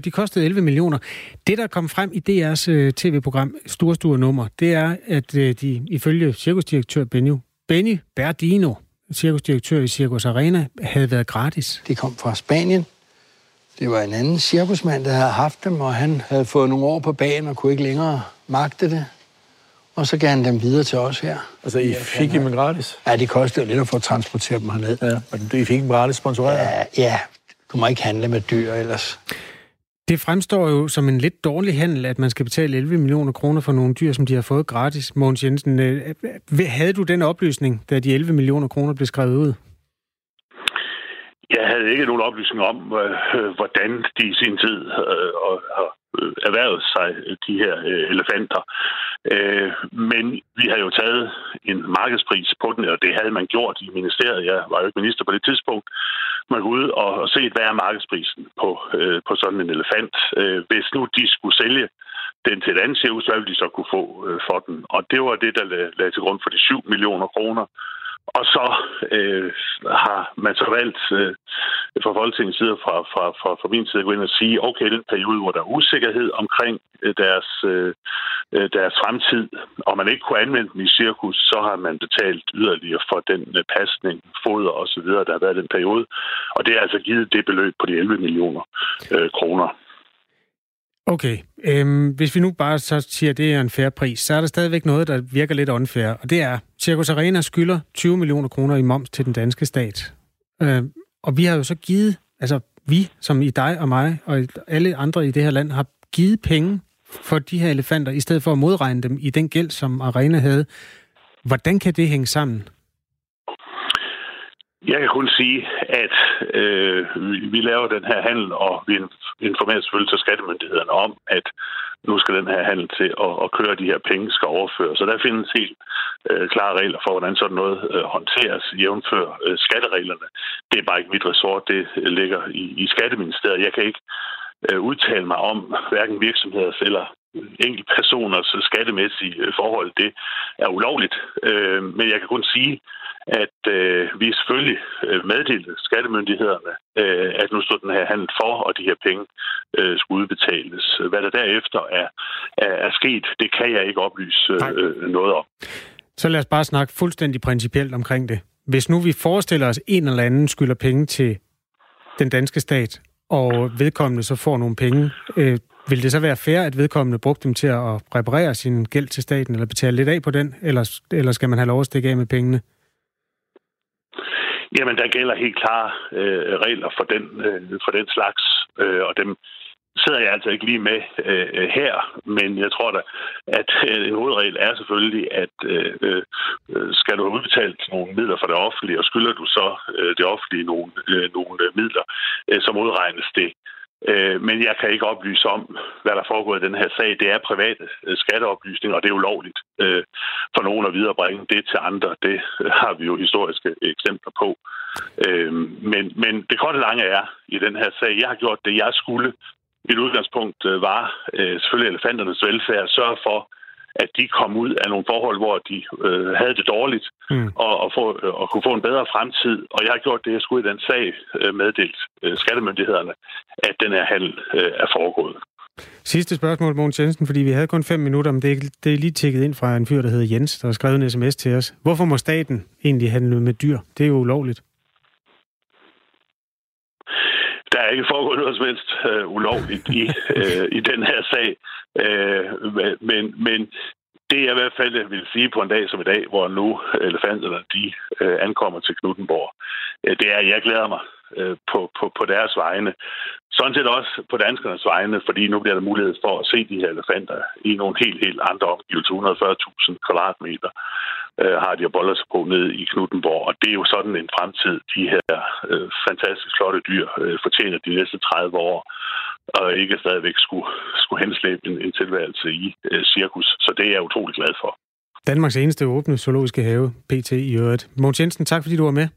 De kostede 11 millioner. Det, der kom frem i DR's øh, tv-program, Store Store Nummer, det er, at øh, de ifølge cirkusdirektør Benny, Benny Berdino, cirkusdirektør i Circus Arena, havde været gratis.
De kom fra Spanien. Det var en anden cirkusmand, der havde haft dem, og han havde fået nogle år på banen og kunne ikke længere magte det. Og så gav han dem videre til os her.
Altså, I fik dem gratis?
Ja, det kostede lidt at få transporteret dem herned.
Ja, og I fik dem gratis sponsoreret?
Ja, ja. Du må ikke handle med dyr ellers.
Det fremstår jo som en lidt dårlig handel, at man skal betale 11 millioner kroner for nogle dyr, som de har fået gratis. Mogens Jensen, øh, havde du den oplysning, da de 11 millioner kroner blev skrevet ud?
Jeg havde ikke nogen oplysning om, øh, hvordan de i sin tid øh, har øh, erhvervet sig de her øh, elefanter. Øh, men vi har jo taget en markedspris på den, og det havde man gjort i ministeriet. Jeg var jo ikke minister på det tidspunkt. Man kunne ud og, og hvad er markedsprisen på, øh, på sådan en elefant. Øh, hvis nu de skulle sælge den til et andet cirkus, hvad ville de så kunne få øh, for den? Og det var det, der lagde, lagde til grund for de 7 millioner kroner. Og så øh, har man så valgt øh, fra Folketingets side fra, fra, fra, fra min side at gå ind og sige, okay, den periode, hvor der er usikkerhed omkring øh, deres, øh, øh deres fremtid, og man ikke kunne anvende den i cirkus, så har man betalt yderligere for den øh, pasning, foder og så videre, der har været den periode. Og det er altså givet det beløb på de 11 millioner øh, kroner.
Okay, øhm, hvis vi nu bare så siger, at det er en færre pris, så er der stadigvæk noget, der virker lidt unfair, og det er, Circus Arena skylder 20 millioner kroner i moms til den danske stat. Øh, og vi har jo så givet, altså vi, som i dig og mig og alle andre i det her land, har givet penge for de her elefanter, i stedet for at modregne dem i den gæld, som Arena havde. Hvordan kan det hænge sammen?
Jeg kan kun sige, at øh, vi laver den her handel, og vi informerer selvfølgelig til skattemyndighederne om, at nu skal den her handel til at, at køre de her penge, skal overføres. Så der findes helt øh, klare regler for, hvordan sådan noget øh, håndteres, jævnfør øh, skattereglerne. Det er bare ikke mit ressort, det øh, ligger i, i Skatteministeriet. Jeg kan ikke øh, udtale mig om hverken virksomheders eller enkeltpersoners skattemæssige øh, forhold. Det er ulovligt, øh, men jeg kan kun sige, at øh, vi selvfølgelig meddelte skattemyndighederne, øh, at nu stod den her handel for, og de her penge øh, skulle udbetales. Hvad der derefter er, er, er sket, det kan jeg ikke oplyse øh, noget om.
Så lad os bare snakke fuldstændig principielt omkring det. Hvis nu vi forestiller os, at en eller anden skylder penge til den danske stat, og vedkommende så får nogle penge, øh, vil det så være fair, at vedkommende brugte dem til at reparere sin gæld til staten, eller betale lidt af på den, eller, eller skal man have lov at stikke af med pengene?
Jamen, der gælder helt klare øh, regler for den, øh, for den slags, øh, og dem sidder jeg altså ikke lige med øh, her, men jeg tror da, at øh, en hovedregel er selvfølgelig, at øh, øh, skal du have udbetalt nogle midler fra det offentlige, og skylder du så øh, det offentlige nogle, øh, nogle midler, øh, så modregnes det Øh, men jeg kan ikke oplyse om, hvad der foregår i den her sag. Det er private øh, skatteoplysninger, og det er ulovligt øh, for nogen at viderebringe det til andre. Det øh, har vi jo historiske eksempler på. Øh, men, men det korte lange er i den her sag, jeg har gjort det, jeg skulle. Mit udgangspunkt øh, var selvfølgelig elefanternes velfærd, sørge for, at de kom ud af nogle forhold, hvor de øh, havde det dårligt, mm. og, og, få, og kunne få en bedre fremtid. Og jeg har gjort det, jeg skulle i den sag øh, meddelt øh, skattemyndighederne, at den her handel øh, er foregået.
Sidste spørgsmål, Mogens Jensen, fordi vi havde kun fem minutter, men det er, det er lige tækket ind fra en fyr, der hedder Jens, der har skrevet en sms til os. Hvorfor må staten egentlig handle med dyr? Det er jo ulovligt.
Der er ikke foregået noget som helst øh, ulovligt i, øh, i den her sag. Øh, men, men det jeg i hvert fald vil sige på en dag som i dag, hvor nu elefanterne de øh, ankommer til Knuttenborg, øh, det er, at jeg glæder mig øh, på, på, på deres vegne. Sådan set også på danskernes vegne, fordi nu bliver der mulighed for at se de her elefanter i nogle helt, helt andre omgivelser. 140.000 kvadratmeter øh, har de at bolle sig på ned i Knuttenborg. Og det er jo sådan en fremtid, de her øh, fantastisk flotte dyr øh, fortjener de næste 30 år og ikke stadigvæk skulle, skulle henslæbe en, en tilværelse i øh, cirkus. Så det er jeg utrolig glad for.
Danmarks eneste åbne zoologiske have, PT i øvrigt. Mogens Jensen, tak fordi du var med.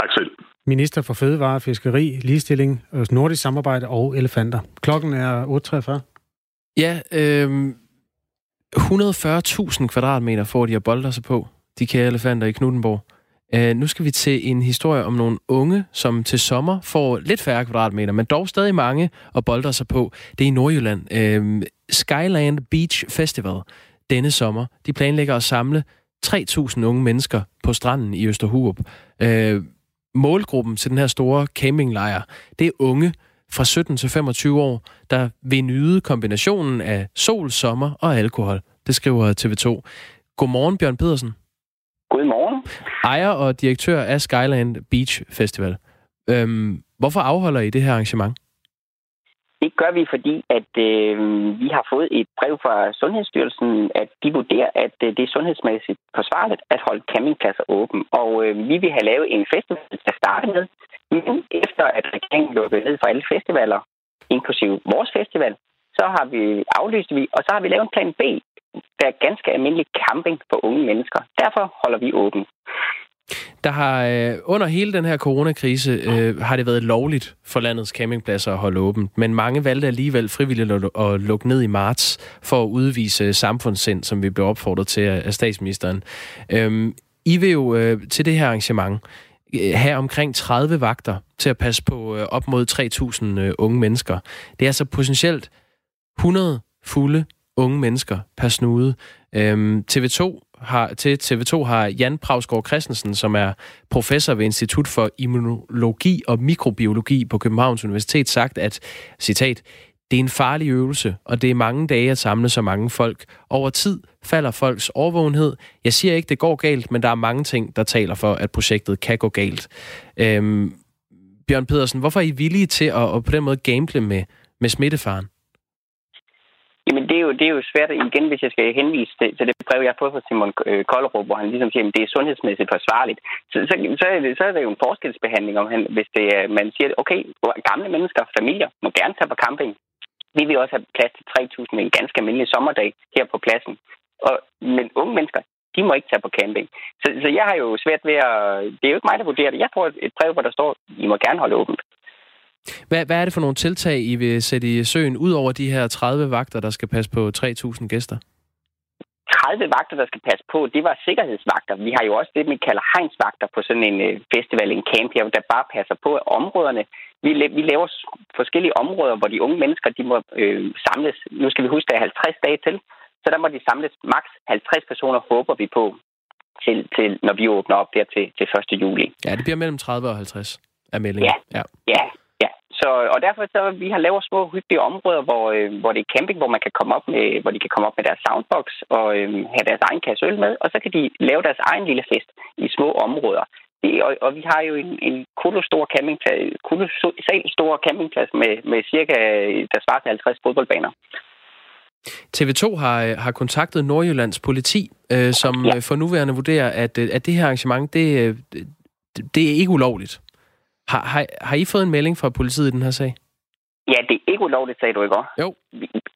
Tak selv
minister for Fødevare, Fiskeri, Ligestilling, Nordisk Samarbejde og Elefanter. Klokken er 8.43.
Ja, øh, 140.000 kvadratmeter får de at bolde sig på, de kære elefanter i Knuttenborg. Uh, øh, nu skal vi til en historie om nogle unge, som til sommer får lidt færre kvadratmeter, men dog stadig mange og bolder sig på. Det er i Nordjylland. Uh, Skyland Beach Festival denne sommer. De planlægger at samle 3.000 unge mennesker på stranden i Østerhurup. Uh, målgruppen til den her store campinglejr, det er unge fra 17 til 25 år, der vil nyde kombinationen af sol, sommer og alkohol. Det skriver TV2. Godmorgen, Bjørn Pedersen.
Godmorgen.
Ejer og direktør af Skyland Beach Festival. Øhm, hvorfor afholder I det her arrangement?
Det gør vi, fordi at øh, vi har fået et brev fra Sundhedsstyrelsen, at de vurderer, at øh, det er sundhedsmæssigt forsvarligt at holde campingpladser åben. Og øh, vi vil have lavet en festival til at starte med. Men efter at regeringen lukkede ned for alle festivaler, inklusive vores festival, så har vi aflyst vi, og så har vi lavet en plan B, der er ganske almindelig camping for unge mennesker. Derfor holder vi åben.
Der har øh, under hele den her coronakrise øh, har det været lovligt for landets campingpladser at holde åbent, men mange valgte alligevel frivilligt at, at lukke ned i marts for at udvise samfundssind, som vi blev opfordret til af statsministeren. Øhm, I vil jo øh, til det her arrangement øh, Øh, have omkring 30 vagter til at passe på øh, op mod 3.000 øh, unge mennesker. Det er altså potentielt 100 fulde unge mennesker per snude. Øhm, TV2 har, til TV2 har Jan Pravsgaard Christensen, som er professor ved Institut for Immunologi og Mikrobiologi på Københavns Universitet, sagt, at, citat, det er en farlig øvelse, og det er mange dage at samle så mange folk. Over tid falder folks overvågenhed. Jeg siger ikke, det går galt, men der er mange ting, der taler for, at projektet kan gå galt. Øhm, Bjørn Pedersen, hvorfor er I villige til at, at på den måde gamble med, med smittefaren?
Jamen, det er, jo, det er jo svært, igen, hvis jeg skal henvise til, til det brev, jeg har fået fra Simon øh, Kollerup, hvor han ligesom siger, at det er sundhedsmæssigt forsvarligt. Så, så, så, er, det, så er det jo en forskelsbehandling, om han, hvis det er, man siger, okay, gamle mennesker, familier, må gerne tage på camping. Vi vil også have plads til 3.000 en ganske almindelig sommerdag her på pladsen. Og, men unge mennesker, de må ikke tage på camping. Så, så jeg har jo svært ved at... Det er jo ikke mig, der vurderer det. Jeg får et brev, hvor der står, I må gerne holde åbent.
Hvad, hvad er det for nogle tiltag, I vil sætte i søen, ud over de her 30 vagter, der skal passe på 3.000 gæster?
30 vagter, der skal passe på, det var sikkerhedsvagter. Vi har jo også det, vi kalder hegnsvagter på sådan en øh, festival, en camp her, der bare passer på områderne. Vi, vi laver forskellige områder, hvor de unge mennesker, de må øh, samles. Nu skal vi huske, der er 50 dage til, så der må de samles maks 50 personer, håber vi på, til, til når vi åbner op der til, til 1. juli.
Ja, det bliver mellem 30 og 50 af meldingen.
Ja. ja, ja. Så, og derfor så vi har lavet små hyggelige områder, hvor, øh, hvor det er camping, hvor man kan komme op med, hvor de kan komme op med deres soundbox og øh, have deres egen kasse øl med, og så kan de lave deres egen lille fest i små områder. Det, og, og vi har jo en, en kolossal campingplads, kolossal stor campingplads med, med cirka, der svarer til 50 fodboldbaner.
TV2 har, har kontaktet Nordjyllands politi, øh, som ja. for nuværende vurderer, at, at det her arrangement, det, det er ikke ulovligt. Har, har, har I fået en melding fra politiet i den her sag?
Ja, det er ikke ulovligt, sagde du ikke også?
Jo.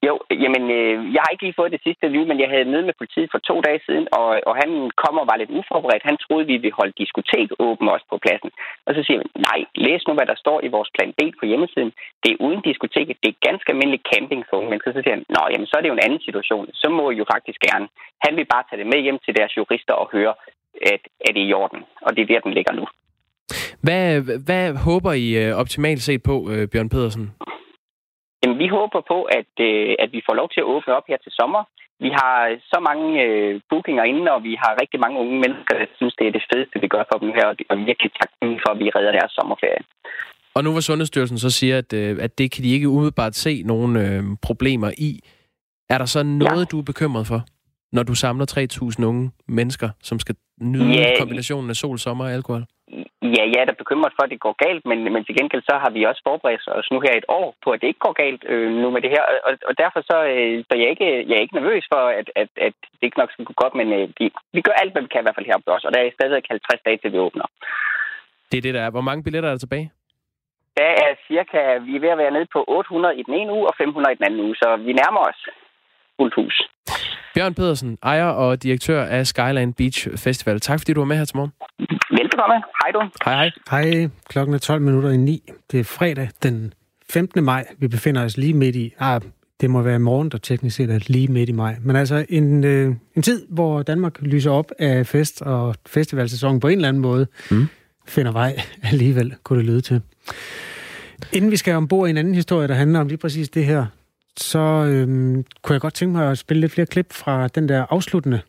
Jo, jamen, øh, jeg har ikke lige fået det sidste view, men jeg havde møde med politiet for to dage siden, og, og han kom og var lidt uforberedt. Han troede, vi ville holde diskotek åben også på pladsen. Og så siger han, nej, læs nu, hvad der står i vores plan B på hjemmesiden. Det er uden diskoteket, det er ganske almindelig camping for unge mennesker. Så siger han, nå, jamen, så er det jo en anden situation. Så må I jo faktisk gerne. Han vil bare tage det med hjem til deres jurister og høre, at, at det er i orden. Og det er der, den ligger nu.
Hvad, hvad håber I øh, optimalt set på, øh, Bjørn Pedersen?
Jamen, vi håber på, at, øh, at vi får lov til at åbne op her til sommer. Vi har så mange øh, bookinger inde, og vi har rigtig mange unge mennesker, der synes, det er det fedeste, vi gør for dem her, og virkelig tak for, at vi redder deres sommerferie.
Og nu hvor Sundhedsstyrelsen så siger, at, øh, at det kan de ikke umiddelbart se nogen øh, problemer i, er der så noget, ja. du er bekymret for, når du samler 3.000 unge mennesker, som skal nyde ja. kombinationen af sol, sommer og alkohol?
Ja, jeg er da bekymret for, at det går galt, men, men til gengæld så har vi også forberedt os nu her et år på, at det ikke går galt øh, nu med det her. Og, og derfor så, øh, så jeg, er ikke, jeg er ikke nervøs for, at, at, at det ikke nok skal gå godt, men øh, vi, vi gør alt, hvad vi kan i hvert fald heroppe også, og der er stadig 50 dage til, vi åbner.
Det er det, der er. Hvor mange billetter er der tilbage?
Der er cirka, vi er ved at være nede på 800 i den ene uge og 500 i den anden uge, så vi nærmer os fuldt hus.
Bjørn Pedersen, ejer og direktør af Skyland Beach Festival. Tak fordi du var med her til morgen.
Velbekomme. Hej du.
Hej hej.
Hej. Klokken er 12 minutter i 9. Det er fredag den 15. maj. Vi befinder os lige midt i... Ah, det må være i morgen, der teknisk set er lige midt i maj. Men altså en, øh, en tid, hvor Danmark lyser op af fest og festivalsæsonen på en eller anden måde, mm. finder vej alligevel, kunne det lyde til. Inden vi skal ombord i en anden historie, der handler om lige præcis det her, så øhm, kunne jeg godt tænke mig at spille lidt flere klip fra den der afsluttende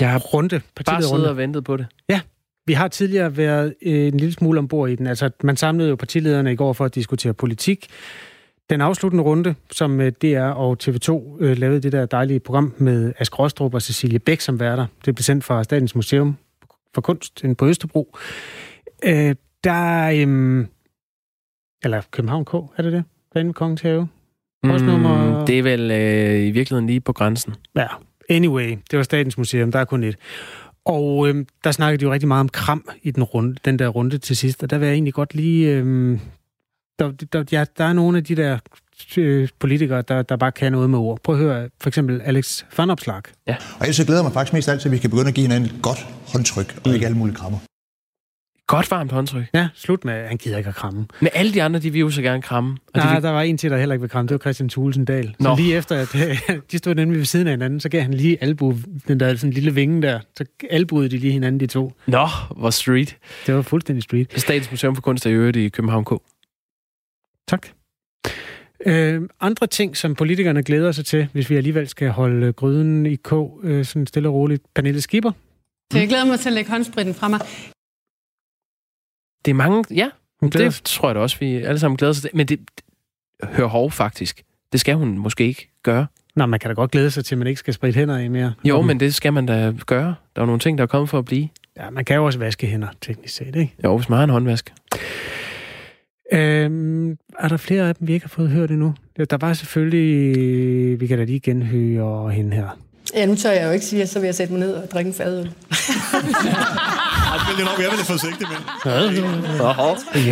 jeg har
runde.
Bare siddet og ventet på det.
Ja, vi har tidligere været øh, en lille smule ombord i den. Altså, man samlede jo partilederne i går for at diskutere politik. Den afsluttende runde, som øh, DR og TV2 øh, lavede det der dejlige program med Ask Rostrup og Cecilie Bæk som værter. Det blev sendt fra Statens Museum for Kunst på Østerbro. Øh, der øh, eller København K, er det det? Bane Kongens Have?
Postnummer... Mm, det er vel øh, i virkeligheden lige på grænsen.
Ja, anyway, det var Statens Museum, der er kun et. Og øh, der snakkede de jo rigtig meget om kram i den, runde, den der runde til sidst, og der vil jeg egentlig godt lige... Øh, der, der, ja, der er nogle af de der øh, politikere, der, der bare kan noget med ord. Prøv at høre for eksempel Alex Van Opslag.
Ja. Og jeg så glæder mig faktisk mest alt til, at vi kan begynde at give hinanden et godt håndtryk, og mm. ikke alle mulige krammer.
Godt varmt håndtryk.
Ja, slut med, han gider ikke at kramme.
Men alle de andre, de vil jo så gerne kramme.
Og Nej, de vil... der var en til, der heller ikke vil kramme. Det var Christian Thulesen Dahl. Så lige efter, at de stod nemlig ved siden af hinanden, så gav han lige albu, den der sådan lille vinge der. Så albuede de lige hinanden, de to.
Nå, hvor street.
Det var fuldstændig street.
Statens Museum for Kunst er i øvrigt i København K.
Tak. Øh, andre ting, som politikerne glæder sig til, hvis vi alligevel skal holde gryden i K, øh, sådan stille og roligt. Pernille Skipper.
Så jeg glæder mig til at lægge håndspritten fra mig.
Det er mange, ja. Det tror jeg da også, vi alle sammen glæder sig til. Men det, hører hov faktisk. Det skal hun måske ikke gøre.
Nå, man kan da godt glæde sig til, at man ikke skal spritte hænder i mere.
Jo, men det skal man da gøre. Der er nogle ting, der er kommet for at blive.
Ja, man kan jo også vaske hænder, teknisk set, ikke?
Jo, hvis man har en håndvask.
Øhm, er der flere af dem, vi ikke har fået hørt endnu? Der var selvfølgelig... Vi kan da lige genhøre hende her.
Ja, nu tør jeg jo ikke sige, at så vil jeg sætte mig ned og drikke en fadøl. <laughs>
Det er nok, jeg er lidt forsigtig med.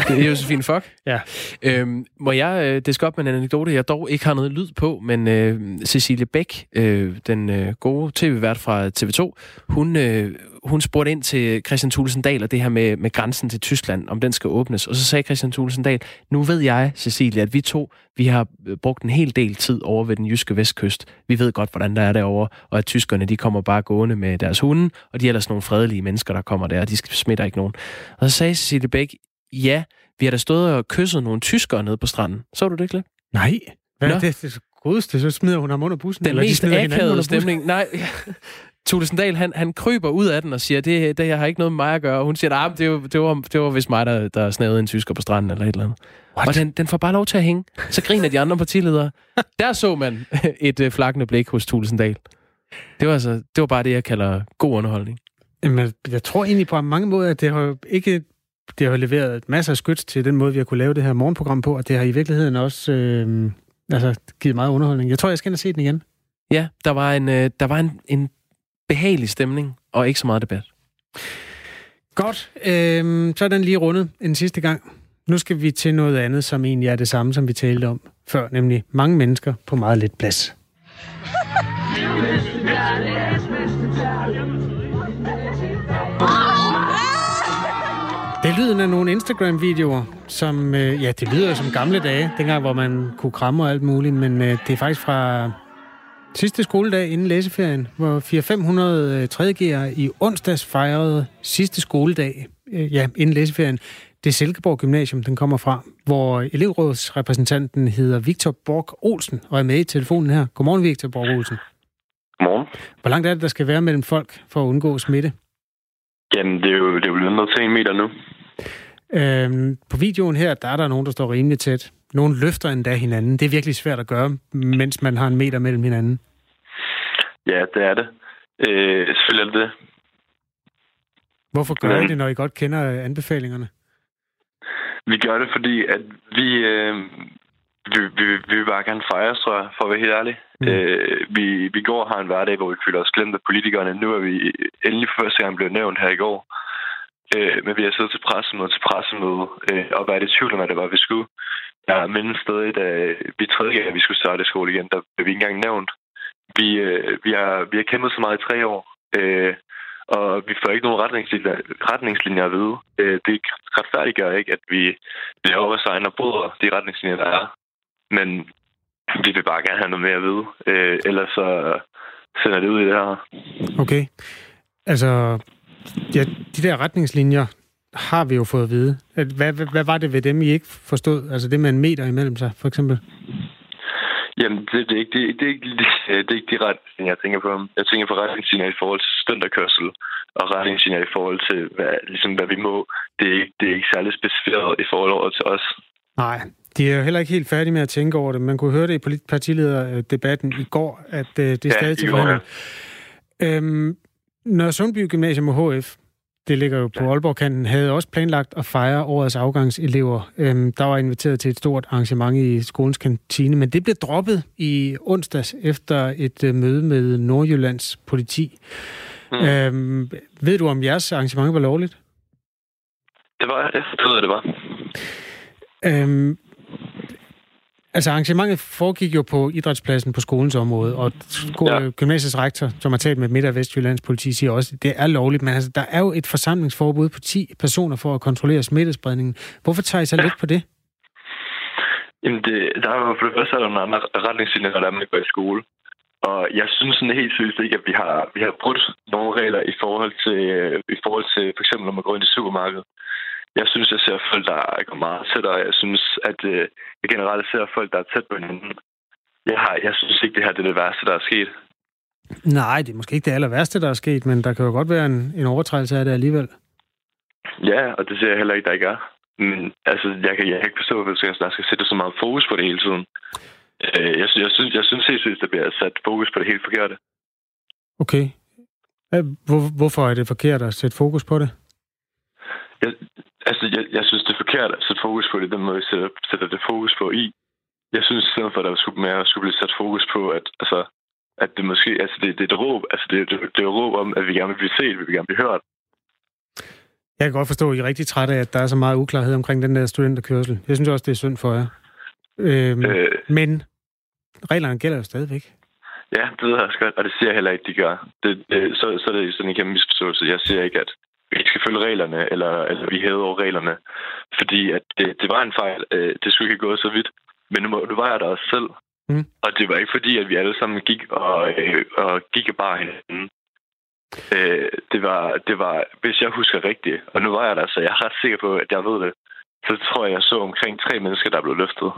Det er Josefine Fock.
Ja.
Øhm, må jeg øh, diske op med en anekdote, jeg dog ikke har noget lyd på, men øh, Cecilie Bæk, øh, den øh, gode tv-vært fra TV2, hun, øh, hun spurgte ind til Christian Thulesen Dahl og det her med, med grænsen til Tyskland, om den skal åbnes. Og så sagde Christian Thulesen Dahl, nu ved jeg, Cecilie, at vi to, vi har øh, brugt en hel del tid over ved den jyske vestkyst. Vi ved godt, hvordan der er derovre, og at tyskerne, de kommer bare gående med deres hunde, og de er ellers nogle fredelige mennesker, der kommer der, de smitter ikke nogen. Og så sagde Cecilie Bæk, ja, vi har da stået og kysset nogle tyskere nede på stranden. Så du det ikke?
Nej. Hvad
Nå.
er det? det godeste, så smider hun ham under bussen.
Den
eller de
mest
under
akavede stemning. Nej, <laughs> Thulesen Dahl, han, han kryber ud af den og siger, det, det jeg har ikke noget med mig at gøre. Og hun siger, nej, det, var, det, var, det var vist mig, der, der snavede en tysker på stranden eller et eller andet. What? Og den, den får bare lov til at hænge. Så griner de andre partiledere. <laughs> Der så man <laughs> et øh, flakkende blik hos Thulesen Dahl. Det var, altså, det var bare det, jeg kalder god underholdning.
Jamen, jeg tror egentlig på mange måder, at det har jo ikke det har jo leveret masser af skyts til den måde, vi har kunne lave det her morgenprogram på, og det har i virkeligheden også øh, altså, givet meget underholdning. Jeg tror, jeg skal ind og se den igen.
Ja, der var en, øh, der var en, en behagelig stemning, og ikke så meget debat.
Godt. Øh, så er den lige rundet en sidste gang. Nu skal vi til noget andet, som egentlig er det samme, som vi talte om før, nemlig mange mennesker på meget lidt plads. <laughs> Det er lyden af nogle Instagram-videoer, som, øh, ja, det lyder som gamle dage, dengang, hvor man kunne kramme og alt muligt, men øh, det er faktisk fra sidste skoledag inden læseferien, hvor 400-500 3.G'ere i onsdags fejrede sidste skoledag, øh, ja, inden læseferien. Det er Silkeborg Gymnasium, den kommer fra, hvor elevrådsrepræsentanten hedder Victor Borg Olsen og er med i telefonen her. Godmorgen, Victor Borg Olsen.
Godmorgen.
Hvor langt er det, der skal være mellem folk for at undgå smitte?
Jamen, det er jo, det er jo lønnet til en meter nu.
Øhm, på videoen her, der er der nogen, der står rimelig tæt. Nogle løfter endda hinanden. Det er virkelig svært at gøre, mens man har en meter mellem hinanden.
Ja, det er det. Øh, selvfølgelig er det det.
Hvorfor gør I det, når I godt kender anbefalingerne?
Vi gør det, fordi at vi, øh, vi, vi, vi vil bare gerne fejre, tror jeg, for at være helt ærlig. Mm. Øh, vi, vi går og har en hverdag, hvor vi føler os glemt af politikerne. Nu er vi endelig for første gang blevet nævnt her i går. Øh, men vi har siddet til pressemøde til pressemøde øh, og været i tvivl om, hvad det var, vi skulle. Jeg mindes stadig, da vi tredje gang, vi skulle starte i skole igen, der blev vi ikke engang nævnt. Vi, øh, vi, har, vi har kæmpet så meget i tre år, øh, og vi får ikke nogen retningslinjer, retningslinjer at vide. Øh, det retfærdiggør ikke, at vi laver vores egne og bryder de retningslinjer, der er. Men vi vil bare gerne have noget mere at vide. Øh, ellers så sender det ud i det her.
Okay. Altså, ja, de der retningslinjer har vi jo fået at vide. Hvad, hvad, hvad var det ved dem, I ikke forstod? Altså det med en meter imellem sig, for eksempel?
Jamen, det, det, er ikke, det, det, er ikke, det er ikke de retningslinjer, jeg tænker på. Jeg tænker på retningslinjer i forhold til studenterkørsel, og retningslinjer i forhold til, hvad, ligesom, hvad vi må. Det er, ikke, det er ikke særlig specificeret i forhold til os.
Nej, de er jo heller ikke helt færdige med at tænke over det. Man kunne høre det i partilederdebatten i går, at øh, det er
Ja,
stadig til forhandling. Øhm, når Sundby Gymnasium og HF, det ligger jo på Aalborg-kanten, havde også planlagt at fejre årets afgangselever. Øhm, der var inviteret til et stort arrangement i skolens kantine, men det blev droppet i onsdags efter et øh, møde med Nordjyllands politi. Mm. Øhm, ved du, om jeres arrangement var lovligt?
Det var, jeg troede, det var.
Øhm, altså arrangementet foregik jo på idrætspladsen på skolens område, og ja. gymnasiets rektor, som har talt med Midt- og Vestjyllands politi, siger også, at det er lovligt, men altså, der er jo et forsamlingsforbud på 10 personer for at kontrollere smittespredningen. Hvorfor tager I så ja. lidt på det?
Jamen, det, der er jo for det første er der nogle andre retningslinjer, når man går i skole. Og jeg synes sådan helt seriøst ikke, at vi har, vi har brudt nogle regler i forhold til, i forhold til for eksempel, når man går ind i supermarkedet. Jeg synes, jeg ser folk, der går meget tættere. Jeg synes, at øh, jeg generelt ser folk, der er tæt på hinanden. Jeg, har, jeg synes ikke, det her det er det værste, der er sket.
Nej, det er måske ikke det aller værste, der er sket, men der kan jo godt være en, en overtrædelse af det alligevel.
Ja, og det ser jeg heller ikke, der ikke er. Men altså, jeg kan, jeg kan ikke forstå, at der skal sætte så meget fokus på det hele tiden. Øh, Jeg, synes- jeg, synes, jeg synes helt seriøst, der bliver sat fokus på det helt forkerte.
Okay. Hvor, hvorfor er det forkert at sætte fokus på det?
Jeg, Altså, jeg, jeg synes, det er forkert at sætte fokus på det, den måde, jeg sætter, sætter det fokus på i. Jeg synes, i stedet for, at der skulle, mere, skulle blive sat fokus på, at, altså, at det måske, altså det, det er et råb, altså det, det, det er et råb om, at vi gerne vil blive set, vi vil gerne blive hørt.
Jeg kan godt forstå, at I er rigtig trætte af, at der er så meget uklarhed omkring den der studenterkørsel. Jeg synes også, det er synd for jer. Øhm, øh, men reglerne gælder jo stadigvæk.
Ja, det ved jeg også godt, og det siger jeg heller ikke, de gør. Det, det, så, så er det sådan en kæmpe misforståelse. Jeg siger ikke, at vi ikke skal følge reglerne, eller, eller vi hæver over reglerne. Fordi at det, det var en fejl. Øh, det skulle ikke gået så vidt. Men nu, nu var jeg der også selv.
Mm.
Og det var ikke fordi, at vi alle sammen gik og, øh, og gik bare hinanden. Øh, det, var, det var, hvis jeg husker rigtigt, og nu var jeg der, så jeg er ret sikker på, at jeg ved det, så tror jeg, jeg så omkring tre mennesker, der blev løftet.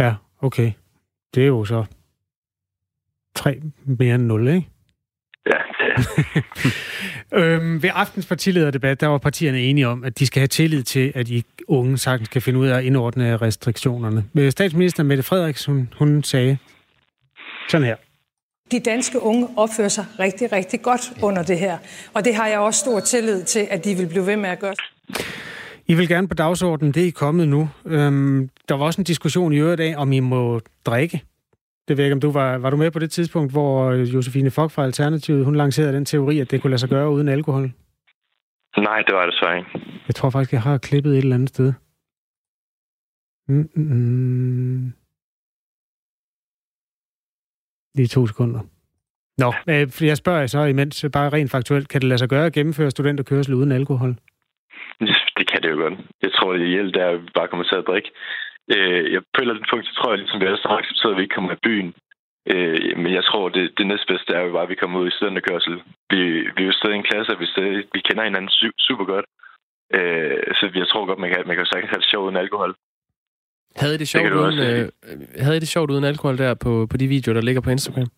Ja, okay. Det er jo så tre mere end nul, ikke?
Ja, det <laughs>
øhm, ved aftens partilederdebat, der var partierne enige om, at de skal have tillid til, at I unge sagtens kan finde ud af at indordne restriktionerne. Statsminister Mette Frederiksen, hun sagde sådan her.
De danske unge opfører sig rigtig, rigtig godt under det her. Og det har jeg også stor tillid til, at de vil blive ved med at gøre.
I vil gerne på dagsordenen, det er I kommet nu. Øhm, der var også en diskussion i øvrigt af, om I må drikke. Det ved jeg ikke, om du var, var du med på det tidspunkt, hvor Josefine Fock fra Alternativet, hun lancerede den teori, at det kunne lade sig gøre uden alkohol?
Nej, det var det så ikke.
Jeg tror faktisk, jeg har klippet et eller andet sted. Mm-mm. Lige to sekunder. Nå, øh, for jeg spørger så imens, bare rent faktuelt, kan det lade sig gøre at gennemføre studenterkørsel uden alkohol?
Det kan det jo godt. Jeg tror, det er, at vi bare kommer til at drikke. Øh, jeg på et eller andet punkt, så tror jeg, ligesom vi alle har accepteret, at vi ikke kommer i byen. Øh, men jeg tror, det, det næstbedste er jo bare, at vi kommer ud i studenterkørsel. Vi, vi er jo stadig en klasse, og vi, stadig, vi kender hinanden super godt. Øh, så jeg tror godt, man kan, man kan sagtens have det sjovt uden alkohol.
Havde I det sjovt, det uden, øh, havde I det sjovt uden alkohol der på, på de videoer, der ligger på Instagram?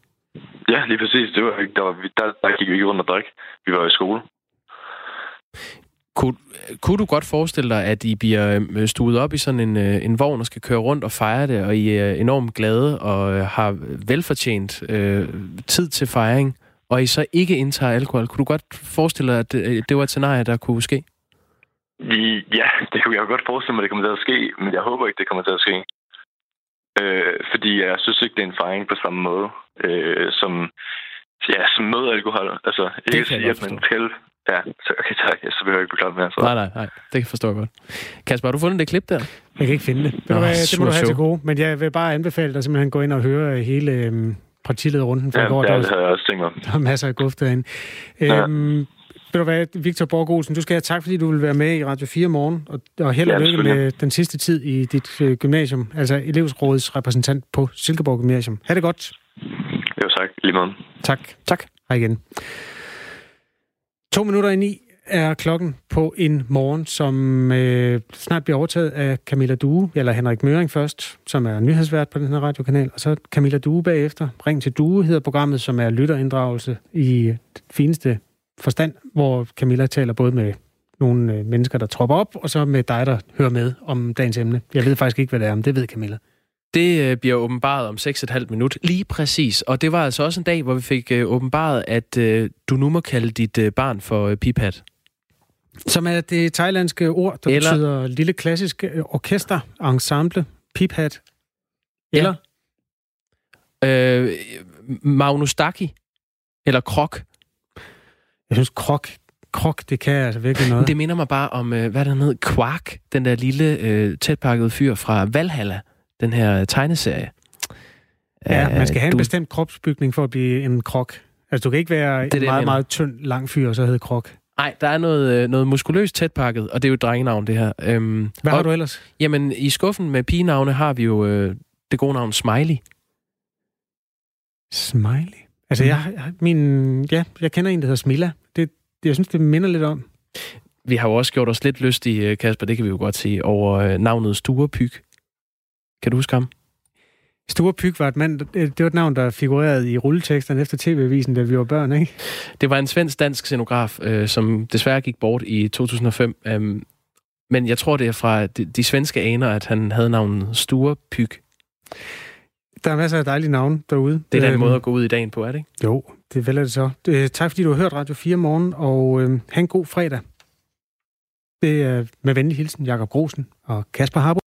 Ja, lige præcis. Det var, der, var, der, der gik vi ikke rundt og drik. Vi var i skole.
Kunne, kunne du godt forestille dig, at I bliver øh, stuet op i sådan en, øh, en vogn og skal køre rundt og fejre det, og I er enormt glade og øh, har velfortjent øh, tid til fejring, og I så ikke indtager alkohol? Kunne du godt forestille dig, at det, det var et scenarie, der kunne ske?
Ja, <laughs> det kunne jeg godt forestille mig, at det kommer til at ske, men jeg håber ikke, det kommer til at ske. Øh, fordi jeg synes ikke, det er en fejring på samme måde, øh, som, ja, som med alkohol. Altså, ikke
kan
sige, at man skal Ja, så, okay, tak. Så behøver jeg ikke beklage mere. Så.
Nej, nej, nej. Det kan forstå godt. Kasper, har du fundet det klip der?
Jeg kan ikke finde det. Nå, det, det må du have til gode. Men jeg vil bare anbefale dig simpelthen gå ind og høre hele øhm, partilederrunden
for ja, går. Ja, det havde jeg også tænkt mig.
Der er masser af guf derinde. Ja. Øhm, ved du hvad, Victor Borg Olsen, du skal have tak, fordi du vil være med i Radio 4 morgen, og, og held og ja, lykke med den sidste tid i dit øh, gymnasium, altså elevsrådets repræsentant på Silkeborg Gymnasium. Ha' det godt.
Jo, tak. Lige måde.
Tak.
Tak.
Hej igen. To minutter i ni er klokken på en morgen, som øh, snart bliver overtaget af Camilla Due, eller Henrik Møring først, som er nyhedsvært på den her radiokanal, og så Camilla Due bagefter. Ring til Due hedder programmet, som er lytterinddragelse i det fineste forstand, hvor Camilla taler både med nogle øh, mennesker, der tropper op, og så med dig, der hører med om dagens emne. Jeg ved faktisk ikke, hvad det er, men det ved Camilla.
Det øh, bliver åbenbaret om 6,5 minut, lige præcis. Og det var altså også en dag, hvor vi fik øh, åbenbaret, at øh, du nu må kalde dit barn for Pipat.
Som er det thailandske ord, der Eller... betyder lille klassisk orkester, ensemble, piphat. Eller?
Ja. Øh, Magnus Daki. Eller Krok.
Jeg synes, Krok, Krok, det kan altså virkelig noget.
Det minder mig bare om, hvad der hedder, Quark. Den der lille, øh, tætpakkede fyr fra Valhalla den her tegneserie.
Ja, man skal have du... en bestemt kropsbygning for at blive en krok. Altså, du kan ikke være det en meget, meget tynd, lang fyr, og så hedde krok.
Nej, der er noget, øh, noget muskuløst tætpakket, og det er jo et drengenavn, det her. Øhm,
Hvad har og, du ellers?
Jamen, i skuffen med pigenavne har vi jo øh, det gode navn Smiley.
Smiley? Altså, mm. jeg, min, ja, jeg kender en, der hedder Smilla. Det, det, jeg synes, det minder lidt om.
Vi har jo også gjort os lidt lystige, øh, Kasper, det kan vi jo godt sige, over øh, navnet Stuerpyg. Kan du huske ham?
Sture Pyg var et mand, det var et navn, der figurerede i rulleteksterne efter tv-avisen, da vi var børn, ikke?
Det var en svensk-dansk scenograf, øh, som desværre gik bort i 2005. Um, men jeg tror, det er fra de, de svenske aner, at han havde navnet Sture Pyg.
Der er masser af dejlige navne derude.
Det er da en øhm, måde at gå ud i dagen på, er det ikke?
Jo, det er vel det så. Øh, tak fordi du har hørt Radio 4 morgen, og øh, have en god fredag. Det er med venlig hilsen Jakob Grosen og Kasper Harbo.